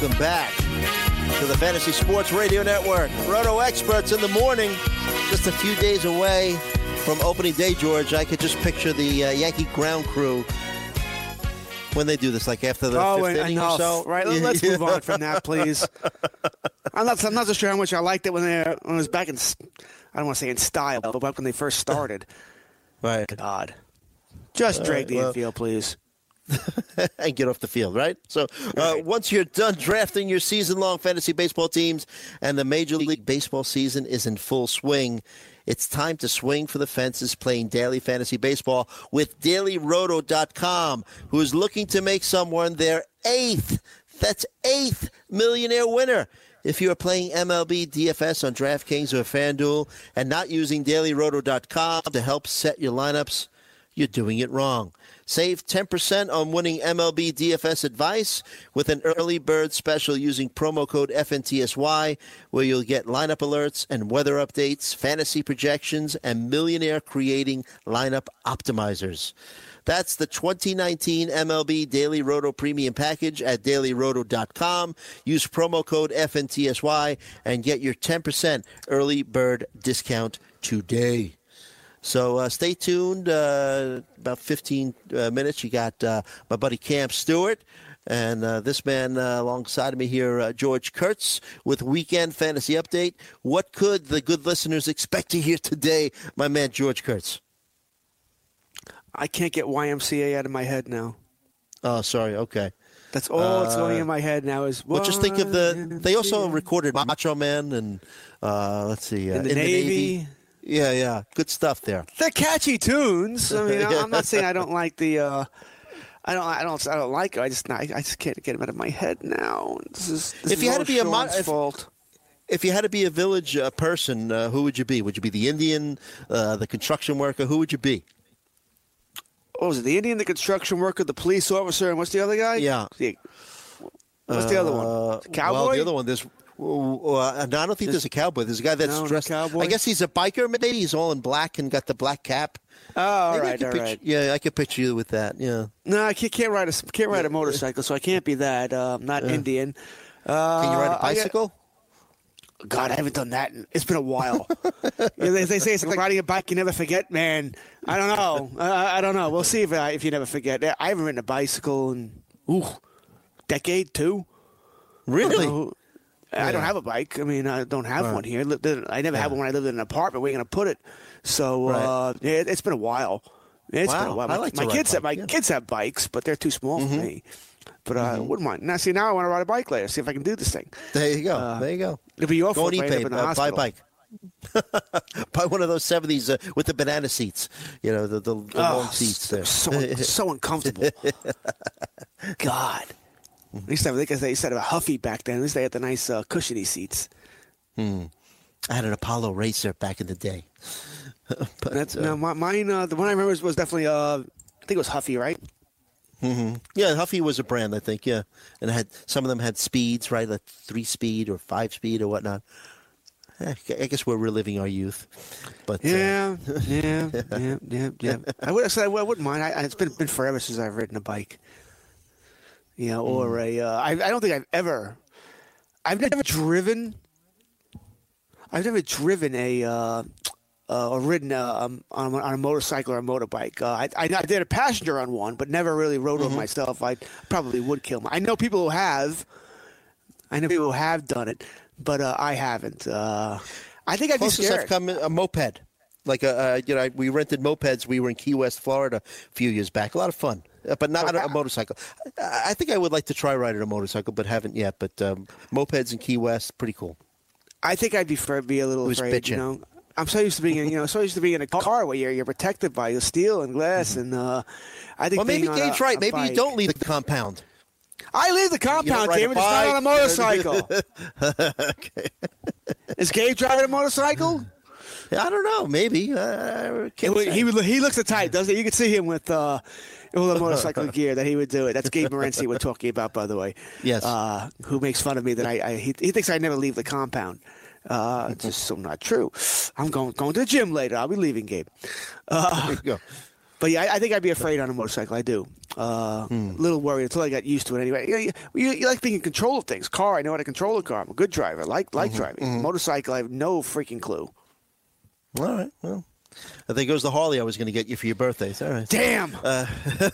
[SPEAKER 3] Welcome back to the Fantasy Sports Radio Network. Roto Experts in the morning, just a few days away from opening day, George. I could just picture the uh, Yankee ground crew when they do this, like after the
[SPEAKER 4] oh,
[SPEAKER 3] fifth
[SPEAKER 4] and,
[SPEAKER 3] inning
[SPEAKER 4] enough.
[SPEAKER 3] or so.
[SPEAKER 4] Right, let's move on from that, please. (laughs) I'm not. I'm not so sure how much I liked it when they when it was back in. I don't want to say in style, but back when they first started.
[SPEAKER 3] Right.
[SPEAKER 4] God, just drag the
[SPEAKER 3] well-
[SPEAKER 4] infield, please. (laughs)
[SPEAKER 3] and get off the field, right? So uh, once you're done drafting your season-long fantasy baseball teams and the Major League Baseball season is in full swing, it's time to swing for the fences playing daily fantasy baseball with DailyRoto.com, who is looking to make someone their eighth, that's eighth millionaire winner. If you are playing MLB DFS on DraftKings or FanDuel and not using DailyRoto.com to help set your lineups, you're doing it wrong. Save 10% on winning MLB DFS advice with an early bird special using promo code FNTSY, where you'll get lineup alerts and weather updates, fantasy projections, and millionaire creating lineup optimizers. That's the 2019 MLB Daily Roto Premium Package at dailyroto.com. Use promo code FNTSY and get your 10% early bird discount today. So uh, stay tuned. Uh, about 15 uh, minutes. You got uh, my buddy Camp Stewart. And uh, this man uh, alongside of me here, uh, George Kurtz, with Weekend Fantasy Update. What could the good listeners expect to hear today, my man George Kurtz?
[SPEAKER 4] I can't get YMCA out of my head now.
[SPEAKER 3] Oh, sorry. Okay.
[SPEAKER 4] That's all that's going in my head now. Is
[SPEAKER 3] Well, just think of the. They also recorded Macho Man and uh, let's see, uh,
[SPEAKER 4] In the Navy.
[SPEAKER 3] Yeah, yeah, good stuff there.
[SPEAKER 4] They're catchy tunes. I mean, (laughs) I'm not saying I don't like the. Uh, I don't. I don't. I don't like it. I just. I, I just can't get them out of my head now. This is. This
[SPEAKER 3] If
[SPEAKER 4] is
[SPEAKER 3] you had to be a mo-
[SPEAKER 4] Sean's
[SPEAKER 3] if- If you had to be a village uh, person, uh, who would you be? Would you be the Indian, uh, the construction worker? Who would you be?
[SPEAKER 4] What was it? The Indian, the construction worker, the police officer, and what's the other guy?
[SPEAKER 3] Yeah.
[SPEAKER 4] The- what's the other one?
[SPEAKER 3] Uh,
[SPEAKER 4] The cowboy.
[SPEAKER 3] Well, the other one, there's. Uh, no, I don't think there's a cowboy. There's a guy that's
[SPEAKER 4] No,
[SPEAKER 3] dressed.
[SPEAKER 4] cowboy?
[SPEAKER 3] I guess he's a biker. Maybe he's all in black and got the black cap.
[SPEAKER 4] Oh, all
[SPEAKER 3] Maybe
[SPEAKER 4] right, all
[SPEAKER 3] picture-
[SPEAKER 4] right.
[SPEAKER 3] Yeah, I could picture you with that. Yeah.
[SPEAKER 4] No, I can't, ride a can't ride a motorcycle, so I can't be that. Uh, I'm not Indian. Uh,
[SPEAKER 3] Can you ride a
[SPEAKER 4] I
[SPEAKER 3] bicycle?
[SPEAKER 4] God, I haven't done that. In, it's been a while. (laughs) you know, they, they, say it's like riding a bike you never forget, man. I don't know. Uh, I don't know. We'll see if uh, if you never forget. I haven't ridden a bicycle in ooh, decade two.
[SPEAKER 3] Really?
[SPEAKER 4] So, I don't have a bike. I mean, I don't have
[SPEAKER 3] Right.
[SPEAKER 4] one here. I lived in- I never had one when I lived in an apartment. Where are you going to put it? So
[SPEAKER 3] Right.
[SPEAKER 4] uh, yeah, it, it's been a while. It's been a
[SPEAKER 3] Wow.
[SPEAKER 4] while. My,
[SPEAKER 3] like
[SPEAKER 4] my kids have my
[SPEAKER 3] yeah. Mm-hmm.
[SPEAKER 4] kids have bikes, but they're too small for me. But uh, I wouldn't mind. Now, see, now I want to ride a bike later. See if I can do this thing.
[SPEAKER 3] There you go.
[SPEAKER 4] Uh,
[SPEAKER 3] there you go.
[SPEAKER 4] It'll be your
[SPEAKER 3] Go on
[SPEAKER 4] fault. I
[SPEAKER 3] eBay, uh, buy a bike. (laughs) buy one of those 70s uh, with the banana seats. You know, the, the, the
[SPEAKER 4] Oh,
[SPEAKER 3] long seats there.
[SPEAKER 4] So, so (laughs) uncomfortable. (laughs) God. I to have, I think they have a Huffy back then. At least they had the nice uh, cushiony seats.
[SPEAKER 3] I had an Apollo racer back in the day. (laughs) but,
[SPEAKER 4] That's
[SPEAKER 3] uh,
[SPEAKER 4] no, my, mine. Uh, the one I remember was, was definitely. Uh, I think it was Huffy, right?
[SPEAKER 3] yeah, Huffy was a brand, I think. Yeah, and had some of them had speeds, right, like three speed or five speed or whatnot. Eh, I guess we're reliving our youth, but uh,
[SPEAKER 4] Yeah, (laughs) yeah, yeah, yeah, yeah. I would. I said I wouldn't mind. I, it's been been forever since I've ridden a bike. You know, or a. Uh, I, I don't think I've ever. I've never driven. I've never driven a. Uh, uh, or ridden uh, um, on, a, on a motorcycle or a motorbike. Uh, I, I, I did a passenger on one, but never really rode
[SPEAKER 3] Mm-hmm.
[SPEAKER 4] one myself. I probably would kill my. I know people who have. I know people who have done it, but uh, I haven't. Uh, I think I'd be
[SPEAKER 3] closest. I've come a moped. Like a, you know, I- we rented mopeds. We were in Key West, Florida, a few years back. A lot of fun, but not a, a motorcycle. I, think I would like to try riding a motorcycle, but haven't yet. But um, mopeds in Key West, pretty cool.
[SPEAKER 4] I think I'd be afraid, be a little afraid. You know, I'm so used to being, in, you know, so used to being in a car where you're you're protected by the steel and glass, and uh, I think.
[SPEAKER 3] Mm-hmm. Well, maybe Gabe's right. Maybe
[SPEAKER 4] bike-
[SPEAKER 3] you don't leave the compound.
[SPEAKER 4] I leave the compound, Gabe, just not on a motorcycle. (laughs) Is Gabe driving a motorcycle?
[SPEAKER 3] I don't know. Maybe. Uh,
[SPEAKER 4] He, would- he, he looks the type, doesn't he? You can see him with uh, with the motorcycle (laughs) gear that he would do it. That's Gabe Morency we're talking about, by the way.
[SPEAKER 3] Yes.
[SPEAKER 4] Uh, who makes fun of me that I, I he, he thinks I never leave the compound. Uh, it's just so not true. I'm going going to the gym later. I'll be leaving, Gabe. Uh,
[SPEAKER 3] go.
[SPEAKER 4] But yeah, I, I think I'd be afraid on a motorcycle. I do. Uh,
[SPEAKER 3] Hmm.
[SPEAKER 4] A little worried until I got used to it. Anyway, you, you, you, you like being in control of things. Car, I know how to control a car. I'm a good driver. I like like
[SPEAKER 3] Mm-hmm.
[SPEAKER 4] driving. Motorcycle, I have no freaking clue.
[SPEAKER 3] All right. Well, I think it was the Harley I was going to get you for your birthdays. All right.
[SPEAKER 4] Damn.
[SPEAKER 3] Uh, (laughs)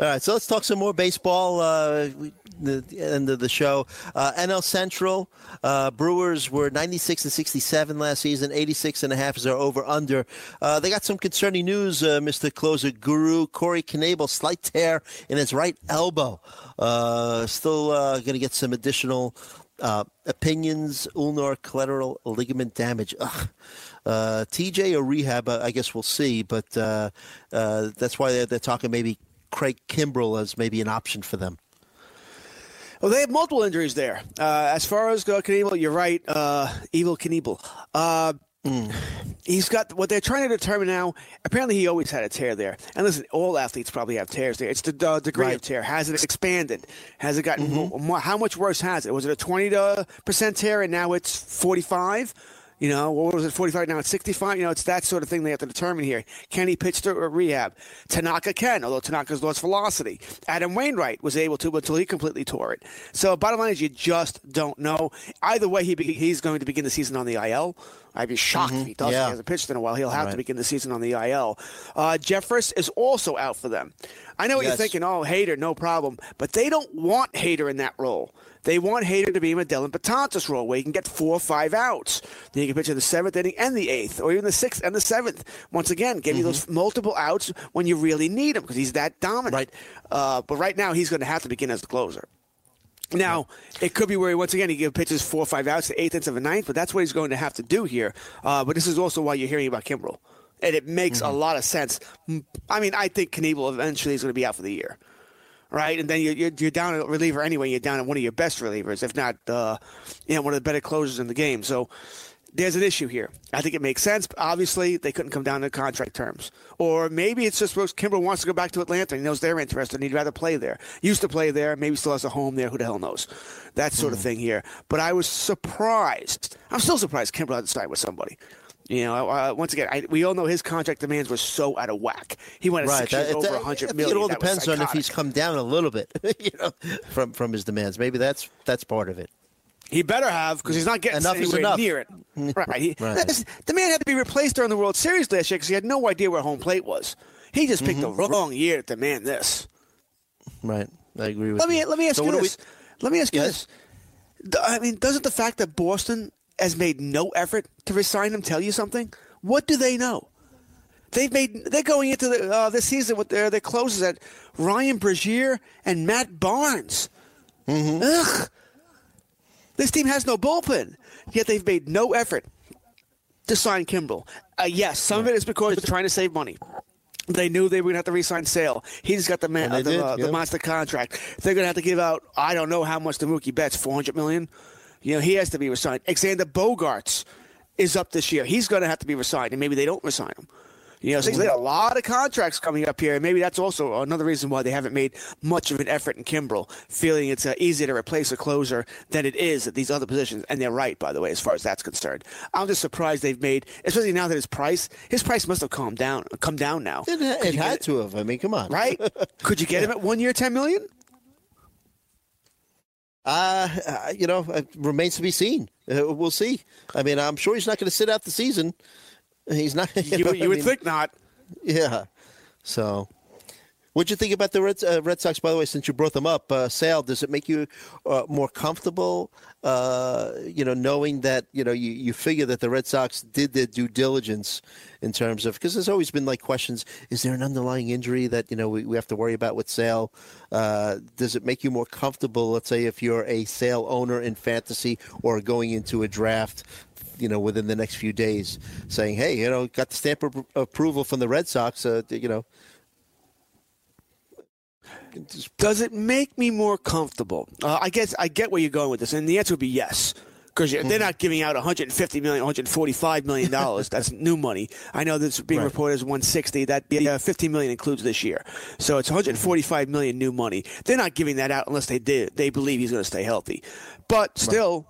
[SPEAKER 3] All right, so let's talk some more baseball. Uh, we, the, the end of the show. Uh, NL Central uh, Brewers were 96 and 67 last season. 86 and a half is their over under. Uh, they got some concerning news, uh, Mr. Closer Guru. Corey Knebel, slight tear in his right elbow. Uh, still uh, going to get some additional uh, opinions. Ulnar collateral ligament damage. Ugh. Uh, TJ or rehab, uh, I guess we'll see, but uh, uh, that's why they're, they're talking maybe Craig Kimbrel as maybe an option for them.
[SPEAKER 4] Well, they have multiple injuries there. Uh, as far as uh, Knievel, you're right. Uh, Evil Knievel. Uh, He's got what they're trying to determine now. Apparently, he always had a tear there. And listen, all athletes probably have tears there. It's the uh, degree
[SPEAKER 3] Right.
[SPEAKER 4] of tear. Has it expanded? Has it gotten more, more- How much worse has it? Was it a twenty percent tear and now it's forty five? You know, what was it, 45? Now it's 65. You know, it's that sort of thing they have to determine here. Can he pitch to rehab? Tanaka can, although Tanaka's lost velocity. Adam Wainwright was able to until he completely tore it. So, bottom line is you just don't know. Either way, he be, he's going to begin the season on the IL. I'd be shocked if he doesn't.
[SPEAKER 3] Yeah.
[SPEAKER 4] He hasn't pitched in a while. He'll have to begin the season on the IL. Uh, Jeffress is also out for them. I know what you're thinking. Oh, Hader, no problem. But they don't want Hader in that role. They want Hader to be in a Dellin Betances role where he can get four or five outs. Then he can pitch in the seventh inning and the eighth, or even the sixth and the seventh. Once again, give you those multiple outs when you really need him because he's that dominant.
[SPEAKER 3] Right.
[SPEAKER 4] Uh, but right now, he's going to have to begin as the closer. Now, it could be where he, once again he gives pitches four or five outs the eighth, into the ninth, but that's what he's going to have to do here. Uh, but this is also why you're hearing about Kimbrel. And it makes a lot of sense. I mean, I think Knievel eventually is going to be out for the year. Right? And then you're, you're, you're down a reliever anyway. You're down at one of your best relievers, if not uh, you know, one of the better closers in the game. So there's an issue here. I think it makes sense. But obviously, they couldn't come down to contract terms. Or maybe it's just because Kimbrel wants to go back to Atlanta. He knows they're interested and he'd rather play there. Used to play there. Maybe still has a home there. Who the hell knows? That sort of thing here. But I was surprised. I'm still surprised Kimbrel hadn't signed with somebody. You know, uh, once again, I, we all know his contract demands were so out of whack. He went
[SPEAKER 3] Right.
[SPEAKER 4] six years
[SPEAKER 3] That-
[SPEAKER 4] over
[SPEAKER 3] that-
[SPEAKER 4] a hundred million.
[SPEAKER 3] It all depends on if he's come down a little bit, (laughs) you know, from from his demands. Maybe that's that's part of it.
[SPEAKER 4] He better have because he's not getting
[SPEAKER 3] Enough is
[SPEAKER 4] anywhere
[SPEAKER 3] enough.
[SPEAKER 4] near it. (laughs) Right. He,
[SPEAKER 3] Right.
[SPEAKER 4] that's- The man had to be replaced during the World Series last year because he had no idea where home plate was. He just picked
[SPEAKER 3] Mm-hmm.
[SPEAKER 4] the wrong year to demand this.
[SPEAKER 3] Right. I agree with
[SPEAKER 4] Let
[SPEAKER 3] you.
[SPEAKER 4] me let me ask
[SPEAKER 3] So
[SPEAKER 4] you
[SPEAKER 3] do we-
[SPEAKER 4] this. Let me ask you
[SPEAKER 3] Yes?
[SPEAKER 4] this. D- I mean, doesn't the fact that Boston has made no effort to resign him tell you something? What do they know? They've made. They're going into the, uh, this season with their their closes at Ryan Brasier and Matt Barnes.
[SPEAKER 3] Mm-hmm.
[SPEAKER 4] Ugh. This team has no bullpen, yet they've made no effort to sign Kimbrel. Uh, yes, some of it is because they're trying to save money. They knew they were going to have to re-sign Sale. He just got the man, uh, the,
[SPEAKER 3] did,
[SPEAKER 4] uh, the monster contract. They're going to have to give out. I don't know how much the Mookie Betts, four hundred million. You know, he has to be resigned. Alexander Bogaerts is up this year. He's going to have to be resigned, and maybe they don't resign him. You know, so they got a lot of contracts coming up here, and maybe that's also another reason why they haven't made much of an effort in Kimbrel, feeling it's uh, easier to replace a closer than it is at these other positions. And they're right, by the way, as far as that's concerned. I'm just surprised they've made, especially now that his price, his price must have calmed down, come down now.
[SPEAKER 3] It, it had to have. I mean, come on.
[SPEAKER 4] right? (laughs) Could you get him at one year, ten million?
[SPEAKER 3] Uh, uh, you know, it remains to be seen. Uh, we'll see. I mean, I'm sure he's not going to sit out the season. He's not. (laughs)
[SPEAKER 4] You,
[SPEAKER 3] know,
[SPEAKER 4] you would
[SPEAKER 3] mean,
[SPEAKER 4] think not.
[SPEAKER 3] Yeah. So, what'd you think about the Red, uh, Red Sox? By the way, since you brought them up, uh, Sal, does it make you uh, more comfortable? Uh, you know, knowing that you know you, you figure that the Red Sox did their due diligence in terms of because there's always been like questions: Is there an underlying injury that you know we, we have to worry about with Sale? Uh, does it make you more comfortable? Let's say if you're a Sale owner in fantasy or going into a draft you know, within the next few days, saying, "Hey, you know, got the stamp of approval from the Red Sox." Uh, you know,
[SPEAKER 4] Does it make me more comfortable? Uh, I guess I get where you're going with this, and the answer would be yes. Because they're not giving out 150 million, 145 million dollars. That's new money. I know this being
[SPEAKER 3] Right.
[SPEAKER 4] reported as 160. That uh, 15 million includes this year, so it's 145 million new money. They're not giving that out unless they did. They believe he's going to stay healthy. But still,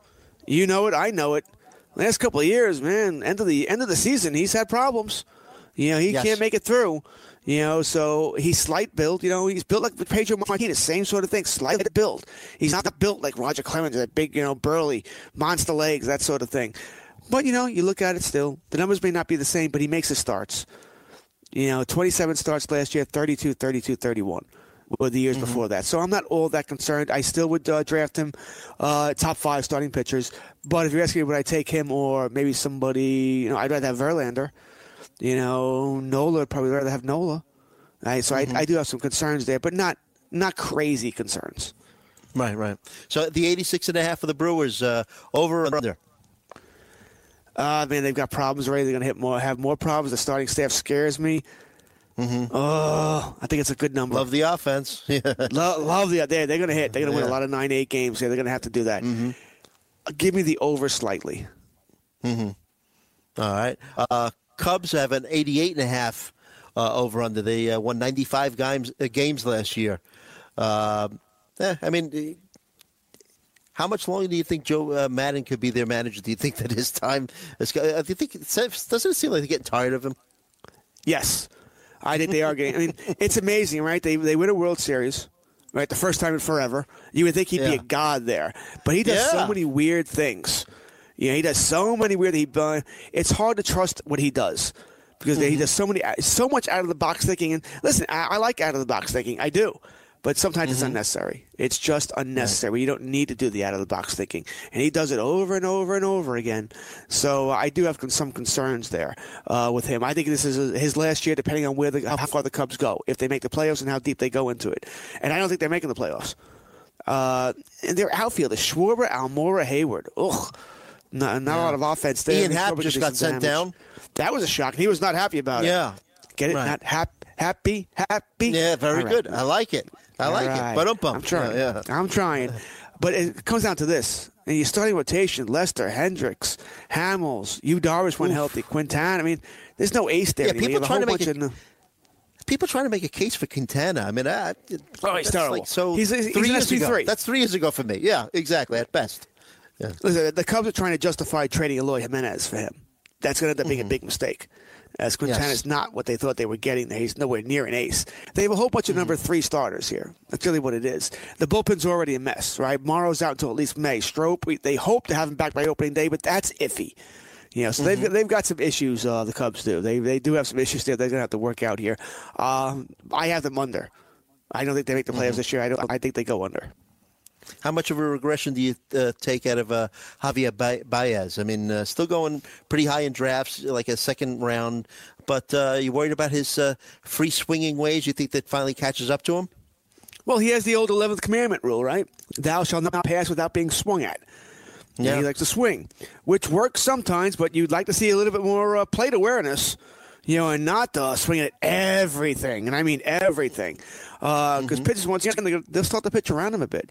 [SPEAKER 4] you know it. I know it. Last couple of years, man. End of the end of the season, he's had problems. You know, he
[SPEAKER 3] Yes.
[SPEAKER 4] can't make it through. You know, so he's slight build. You know, he's built like Pedro Martinez, same sort of thing, slight build. He's not built like Roger Clemens, that big, you know, burly, monster legs, that sort of thing. But you know, you look at it still. The numbers may not be the same, but he makes his starts. You know, 27 starts last year, 32, 32, 31 were the years before that. So I'm not all that concerned. I still would uh, draft him uh, top five starting pitchers. But if you're asking me, would I take him or maybe somebody, you know, I'd rather have Verlander. You know, Nola would probably rather have Nola. Right? So I, I do have some concerns there, but not not crazy concerns.
[SPEAKER 3] right, right. So the 86 and a half of the Brewers uh, over or under.
[SPEAKER 4] Uh, man, they've got problems already. They're going to hit more, have more problems. The starting staff scares me. Oh, I think it's a good number.
[SPEAKER 3] Love the offense. (laughs) Yeah.
[SPEAKER 4] Love, love the they're they're going to hit. They're going to win a lot of nine eight games. Yeah, they're going to have to do that. Uh, Give me the over slightly. Mm-hmm.
[SPEAKER 3] All right. Uh, Cubs have an 88 and a half uh, over under. They uh, won 95 games uh, games last year. Um, eh, I mean, how much longer do you think Joe uh, Maddon could be their manager? Do you think that his time? Is, uh, do you think doesn't it seem like they're getting tired of him?
[SPEAKER 4] Yes, I think they are getting. I mean, it's amazing, right? They they win a World Series, right? The first time in forever. You would think he'd be a god there, but he does so many weird things. You know, he does so many weird. He uh, it's hard to trust what he does because
[SPEAKER 3] Mm-hmm.
[SPEAKER 4] he does so many, so much out of the box thinking. And listen, I, I like out of the box thinking. I do. But sometimes it's
[SPEAKER 3] Mm-hmm.
[SPEAKER 4] unnecessary. It's just unnecessary. You don't need to do the out of the box thinking, and he does it over and over and over again. So I do have some concerns there uh, with him. I think this is his last year, depending on where the, how far the Cubs go, if they make the playoffs and how deep they go into it. And I don't think they're making the playoffs. Uh, and their outfielders: Schwarber, Almora, Heyward. Ugh, not, not a lot of offense there.
[SPEAKER 3] Ian Happ just got sent
[SPEAKER 4] damage.
[SPEAKER 3] down.
[SPEAKER 4] That was a shock. He was not happy about it.
[SPEAKER 3] Yeah.
[SPEAKER 4] Get it?
[SPEAKER 3] Right.
[SPEAKER 4] Not hap- happy, happy.
[SPEAKER 3] Yeah, very
[SPEAKER 4] right.
[SPEAKER 3] good. I like it. I like
[SPEAKER 4] All right.
[SPEAKER 3] it. But um,
[SPEAKER 4] I'm trying.
[SPEAKER 3] Yeah, yeah.
[SPEAKER 4] I'm trying. But it comes down to this. And your starting rotation, Lester, Hendricks, Hamels, you Darvish when healthy, Quintana. I mean, there's no ace there.
[SPEAKER 3] Yeah,
[SPEAKER 4] anymore.
[SPEAKER 3] people trying to make it- People trying to make a case for Quintana. I mean, I,
[SPEAKER 4] Oh, he's
[SPEAKER 3] that's
[SPEAKER 4] terrible.
[SPEAKER 3] Like, so
[SPEAKER 4] He's- he's
[SPEAKER 3] three years ago.
[SPEAKER 4] SP3.
[SPEAKER 3] That's three years ago for me. Yeah, exactly. At best. Yeah.
[SPEAKER 4] Listen, the Cubs are trying to justify trading Eloy Jimenez for him. That's going to end up being
[SPEAKER 3] Mm-hmm.
[SPEAKER 4] a big mistake. As Quintana's
[SPEAKER 3] Yes.
[SPEAKER 4] not what they thought they were getting. There. He's nowhere near an ace. They have a whole bunch of number three starters here. That's really what it is. The bullpen's already a mess, right? Morrow's out until at least May. Strop, we, they hope to have him back by opening day, but that's iffy. You know, so they've they've got some issues. Uh, the Cubs do. They they do have some issues there. They're gonna have to work out here. Um, I have them under. I don't think they make the playoffs this year. I don't. I think they go under.
[SPEAKER 3] How much of a regression do you uh, take out of uh, Javier Ba- Baez? I mean, uh, still going pretty high in drafts, like a second round, but uh, you worried about his uh, free swinging ways? You think that finally catches up to him?
[SPEAKER 4] Well, he has the old 11th commandment rule, right? Thou shalt not pass without being swung at. Yeah.
[SPEAKER 3] Yeah.
[SPEAKER 4] He likes to swing, which works sometimes, but you'd like to see a little bit more uh, plate awareness, you know, and not uh, swing at everything. And I mean everything. Because pitchers, once again, they'll- they'll start to pitch around him a bit.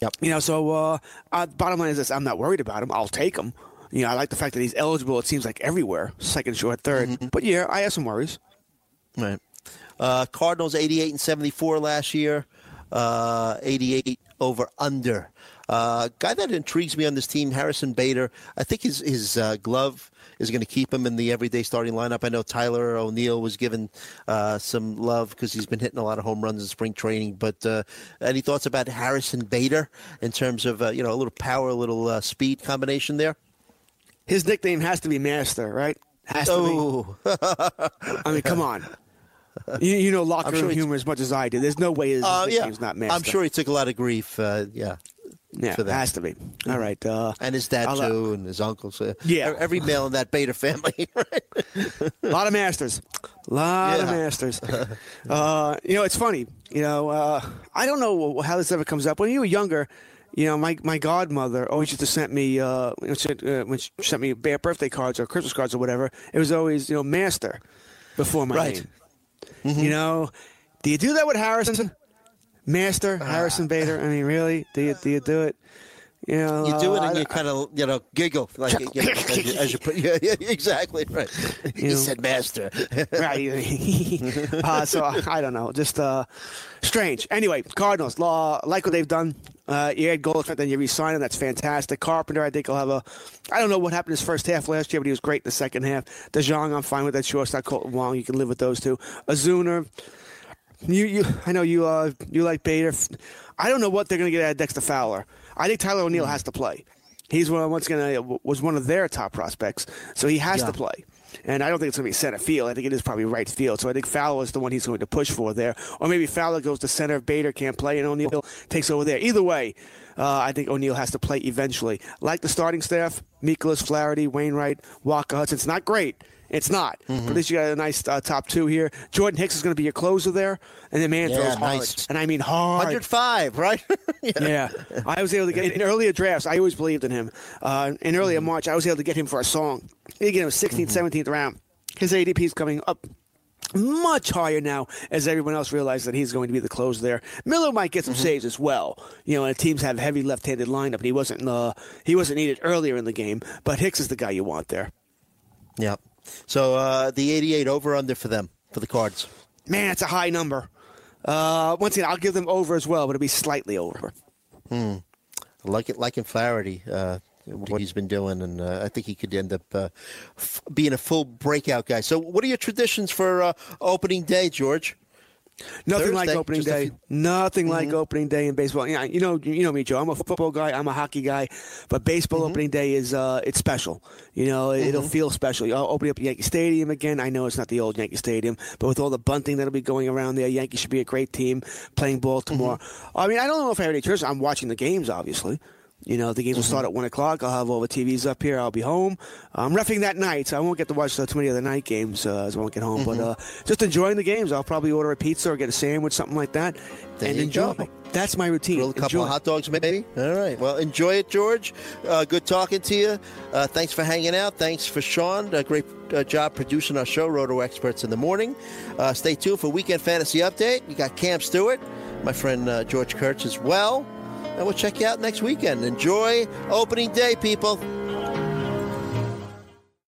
[SPEAKER 3] Yep.
[SPEAKER 4] You know, so uh, uh, bottom line is this: I'm not worried about him. I'll take him. You know, I like the fact that he's eligible. It seems like everywhere, second, short, 3rd But yeah, I have some worries.
[SPEAKER 3] Right. Uh, Cardinals 88 and 74 last year. Uh, 88 over under. Uh, guy that intrigues me on this team, Harrison Bader. I think his his uh, glove is going to keep him in the everyday starting lineup. I know Tyler O'Neill was given uh, some love because he's been hitting a lot of home runs in spring training. But uh, any thoughts about Harrison Bader in terms of uh, you know a little power, a little uh, speed combination there?
[SPEAKER 4] His nickname has to be Master, right? Has to
[SPEAKER 3] Oh,
[SPEAKER 4] be. I mean, come on. You, you know locker
[SPEAKER 3] I'm
[SPEAKER 4] room
[SPEAKER 3] sure
[SPEAKER 4] humor as much as I do. There's no way his
[SPEAKER 3] uh, yeah.
[SPEAKER 4] nickname's not Master.
[SPEAKER 3] I'm sure he took a lot of grief. Uh, yeah.
[SPEAKER 4] Yeah,
[SPEAKER 3] for that.
[SPEAKER 4] has to be. All right. Uh,
[SPEAKER 3] and his dad
[SPEAKER 4] I'll, uh,
[SPEAKER 3] too, and his uncles. Uh,
[SPEAKER 4] Yeah.
[SPEAKER 3] every male in that Bader family. (laughs) right?
[SPEAKER 4] A (laughs) lot of masters. A lot of masters. (laughs) Uh, you know, it's funny. You know, uh, I don't know how this ever comes up. When you were younger, you know, my, my godmother always used to send me, uh, when she, uh, when she sent me birthday cards or Christmas cards or whatever, it was always, you know, master before my
[SPEAKER 3] Right.
[SPEAKER 4] name. You know, do you do that with Harrison? Master, Harrison Bader? I mean, really? Do you, do you do it? You know,
[SPEAKER 3] You do it and
[SPEAKER 4] I-
[SPEAKER 3] you kind of, you know, giggle. Like, you know, as, you, as you put, (laughs) yeah, yeah, exactly, right. You, said master. (laughs)
[SPEAKER 4] right. (laughs) uh, so I don't know, just uh, strange. Anyway, Cardinals law like what they've done. Uh, you had Goldschmidt, then you re-sign him. That's fantastic. Carpenter, I think he'll have a. I don't know what happened his first half last year, but he was great in the second half. DeJong, I'm fine with that shortstop. Kolten Wong, you can live with those two. Ozuna, you, you, I know you, uh, you like Bader. I don't know what they're going to get out of Dexter Fowler. I think Tyler O'Neill has to play. He's one once going was one of their top prospects, so he has
[SPEAKER 3] Yeah.
[SPEAKER 4] to play. And I don't think it's going to be center field. I think it is probably right field. So I think Fowler is the one he's going to push for there, or maybe Fowler goes to center. Bader can't play, and O'Neill takes over there. Either way, uh, I think O'Neill has to play eventually. Like the starting staff, Mikolas Flaherty, Wainwright, Walker, Hudson. It's not great. It's not.
[SPEAKER 3] Mm-hmm.
[SPEAKER 4] But at least you got a nice uh, top two here. Jordan Hicks is going to be your closer there, and the man
[SPEAKER 3] Yeah,
[SPEAKER 4] throws hard,
[SPEAKER 3] nice.
[SPEAKER 4] and I mean hard.
[SPEAKER 3] 105, right? (laughs) yeah.
[SPEAKER 4] Yeah, I was able to get in earlier drafts. I always believed in him. Uh, in earlier
[SPEAKER 3] Mm-hmm.
[SPEAKER 4] March, I was able to get him for a song. You get him 16th, 17th round. His ADP is coming up much higher now as everyone else realizes that he's going to be the closer there. Miller might get some
[SPEAKER 3] Mm-hmm.
[SPEAKER 4] saves as well. You know, and teams have heavy left-handed lineup, and he wasn't uh, he wasn't needed earlier in the game. But Hicks is the guy you want there.
[SPEAKER 3] Yep. So uh, the 88 over under for them, for the cards.
[SPEAKER 4] Man, that's a high number. Uh, once again, I'll give them over as well, but it'll be slightly over.
[SPEAKER 3] I like it, like in Flaherty, uh, what he's been doing, and uh, I think he could end up uh, f- being a full breakout guy. So, what are your traditions for uh, opening day, George?
[SPEAKER 4] Nothing like opening day.
[SPEAKER 3] few- Mm-hmm.
[SPEAKER 4] Nothing like opening day in baseball. Yeah, you know, you know me, Joe. I'm a football guy. I'm a hockey guy, but baseball
[SPEAKER 3] Mm-hmm.
[SPEAKER 4] opening day is uh, it's special. You know, it- it'll feel special. I'll open up Yankee Stadium again. I know it's not the old Yankee Stadium, but with all the bunting that'll be going around there, Yankees should be a great team playing Baltimore.
[SPEAKER 3] Mm-hmm.
[SPEAKER 4] I mean, I don't know if I have any choice. I'm watching the games, obviously. You know, the games will
[SPEAKER 3] Mm-hmm.
[SPEAKER 4] start at 1 o'clock. I'll have all the TVs up here. I'll be home. I'm refing that night, so I won't get to watch too many of the night games uh, as I won't get home.
[SPEAKER 3] Mm-hmm.
[SPEAKER 4] But uh, just enjoying the games. I'll probably order a pizza or get a sandwich, something like that,
[SPEAKER 3] There
[SPEAKER 4] and
[SPEAKER 3] you
[SPEAKER 4] enjoy.
[SPEAKER 3] go.
[SPEAKER 4] That's my routine.
[SPEAKER 3] Grill a couple
[SPEAKER 4] Enjoy.
[SPEAKER 3] of hot dogs, maybe. All right. Well, enjoy it, George. Uh, good talking to you. Uh, thanks for hanging out. Thanks for Sean. A great uh, job producing our show, Roto Experts in the Morning. Uh, stay tuned for Weekend Fantasy Update. You got Cam Stewart, my friend uh, George Kurtz as well. And we'll check you out next weekend. Enjoy opening day, people.